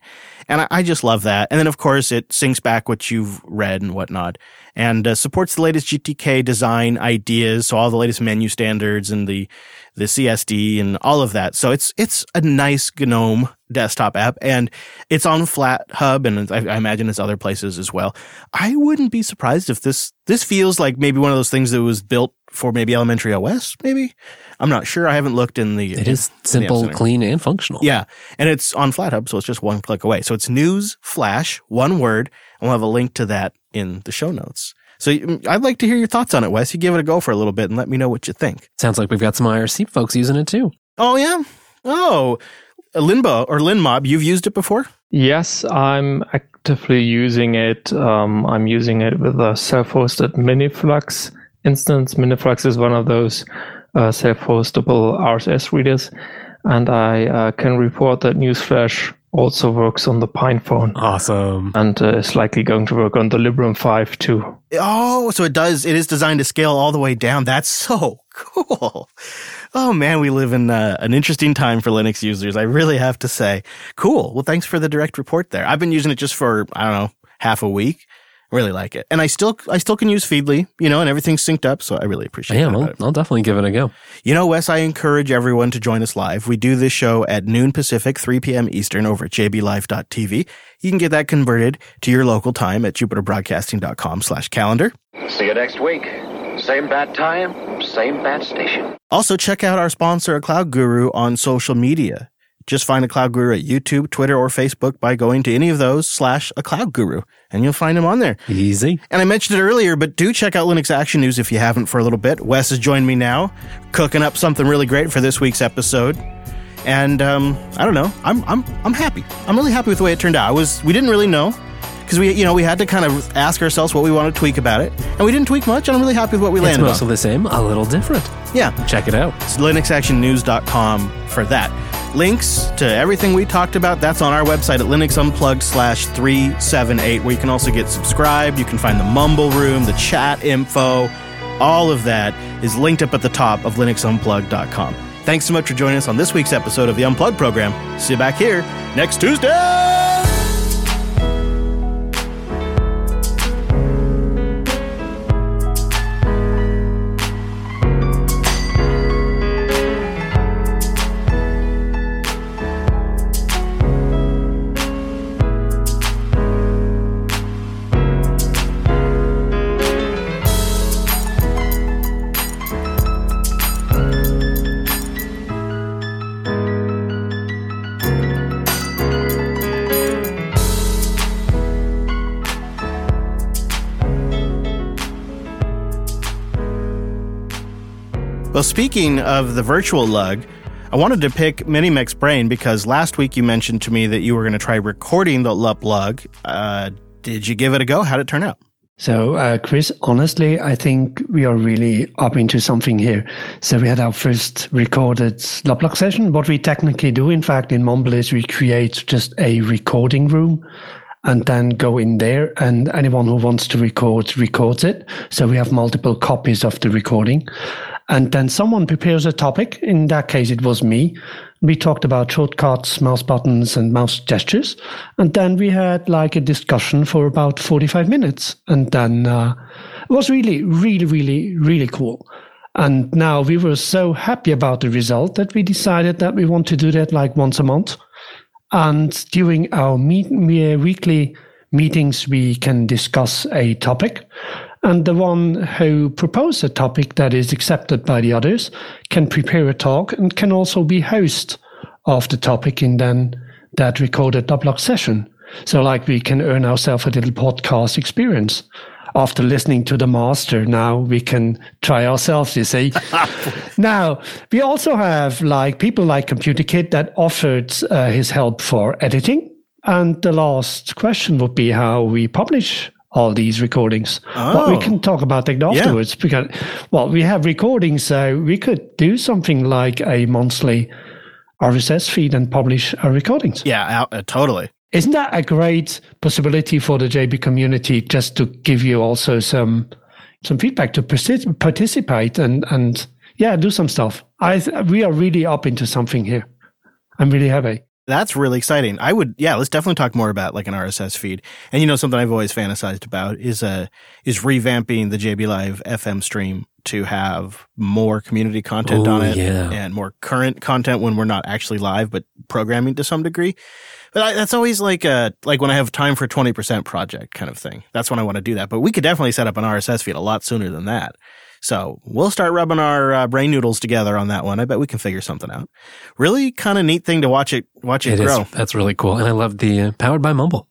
[SPEAKER 1] And I, I just love that. And then, of course, it syncs back what you've read and whatnot and uh, supports the latest GTK design ideas. So all the latest menu standards and the, the CSD and all of that. So it's, it's a nice GNOME desktop app and it's on Flat Hub and I, I imagine it's other places as well. I wouldn't be surprised if this, this feels like maybe one of those things that was built for maybe elementary OS, maybe. I'm not sure. I haven't looked in the.
[SPEAKER 2] It is simple, clean, and functional.
[SPEAKER 1] Yeah, and it's on FlatHub, so it's just one click away. So it's Newsflash, one word, and we'll have a link to that in the show notes. So mm, I'd like to hear your thoughts on it, Wes. You give it a go for a little bit and let me know what you think.
[SPEAKER 2] Sounds like we've got some IRC folks using it too.
[SPEAKER 1] Oh yeah, oh Linbo or Linmob, you've used it before?
[SPEAKER 6] Yes, I'm actively using it. Um, I'm using it with a self-hosted Miniflux instance. Miniflux is one of those uh, self-hostable RSS readers, and I uh, can report that Newsflash also works on the PinePhone
[SPEAKER 2] Awesome.
[SPEAKER 6] and uh, is likely going to work on the Librem 5 too.
[SPEAKER 1] Oh, so it does. It is designed to scale all the way down. That's so cool. Oh man, we live in uh, an interesting time for Linux users. I really have to say. Cool. Well, thanks for the direct report there. I've been using it just for I don't know half a week. Really like it, and I still I still can use Feedly, you know, and everything's synced up. So I really appreciate
[SPEAKER 2] Yeah,
[SPEAKER 1] that.
[SPEAKER 2] I'll. I'll definitely give it a go.
[SPEAKER 1] You know, Wes, I encourage everyone to join us live. We do this show at noon Pacific, 3 p.m. Eastern over at jblive.tv. You can get that converted to your local time at jupiterbroadcasting.com slash calendar.
[SPEAKER 7] See you next week. Same bat time, same bat station.
[SPEAKER 1] Also, check out our sponsor, a Cloud Guru, on social media. Just find a Cloud Guru at YouTube, Twitter, or Facebook by going to any of those slash a Cloud Guru, and you'll find him on there.
[SPEAKER 2] Easy.
[SPEAKER 1] And I mentioned it earlier, but do check out Linux Action News if you haven't for a little bit. Wes has joined me now, cooking up something really great for this week's episode. And um, I don't know, I'm I'm I'm happy. I'm really happy with the way it turned out. I was we didn't really know because we you know we had to kind of ask ourselves what we want to tweak about it, and we didn't tweak much. And I'm really happy with what we
[SPEAKER 2] It's
[SPEAKER 1] landed on.
[SPEAKER 2] mostly the same, a little different.
[SPEAKER 1] Yeah,
[SPEAKER 2] Check it out.
[SPEAKER 1] it's linuxactionnews.com for that. Links to everything we talked about, that's on our website at linuxunplugged slash 378, where you can also get subscribed. You can find the mumble room, the chat info. All of that is linked up at the top of linuxunplugged.com. Thanks so much for joining us on this week's episode of the Unplugged program. See you back here next Tuesday! Speaking of the virtual lug, I wanted to pick Minimec's brain because last week you mentioned to me that you were going to try recording the LUP lug. Uh, did you give it a go? How did it turn out?
[SPEAKER 8] So, uh, Chris, honestly, I think we are really up into something here. So, we had our first recorded LUP session. What we technically do, in fact, in Mumble is we create just a recording room and then go in there and anyone who wants to record records it. So we have multiple copies of the recording. And then someone prepares a topic. In that case, it was me. We talked about shortcuts, mouse buttons, and mouse gestures. And then we had like a discussion for about 45 minutes. And then uh, it was really, really, really, really cool. And now we were so happy about the result that we decided that we want to do that like once a month. And during our meet, weekly meetings, we can discuss a topic. And the one who proposed a topic that is accepted by the others can prepare a talk and can also be host of the topic in then that recorded Mumble session. So like we can earn ourselves a little podcast experience after listening to the master, now we can try ourselves, you see. now, we also have like people like Computer Kid that offered uh, his help for editing. And the last question would be how we publish all these recordings. Oh. Well, we can talk about that afterwards yeah. because, well, we have recordings, so we could do something like a monthly RSS feed and publish our recordings.
[SPEAKER 1] Yeah, uh, totally.
[SPEAKER 8] Isn't that a great possibility for the JB community just to give you also some some feedback to participate and and yeah, do some stuff. I we are really up into something here. I'm really happy.
[SPEAKER 1] That's really exciting. I would, yeah, let's definitely talk more about like an RSS feed. And you know, something I've always fantasized about is uh is revamping the JB Live FM stream to have more community content Ooh, on it
[SPEAKER 2] yeah.
[SPEAKER 1] and more current content when we're not actually live, but programming to some degree. But I, that's always like a, like when I have time for 20% project kind of thing. That's when I want to do that. But we could definitely set up an RSS feed a lot sooner than that. So we'll start rubbing our uh, brain noodles together on that one. I bet we can figure something out. Really kind of neat thing to watch it, watch it, it grow.
[SPEAKER 2] Is. That's really cool. And I love the uh, powered by Mumble.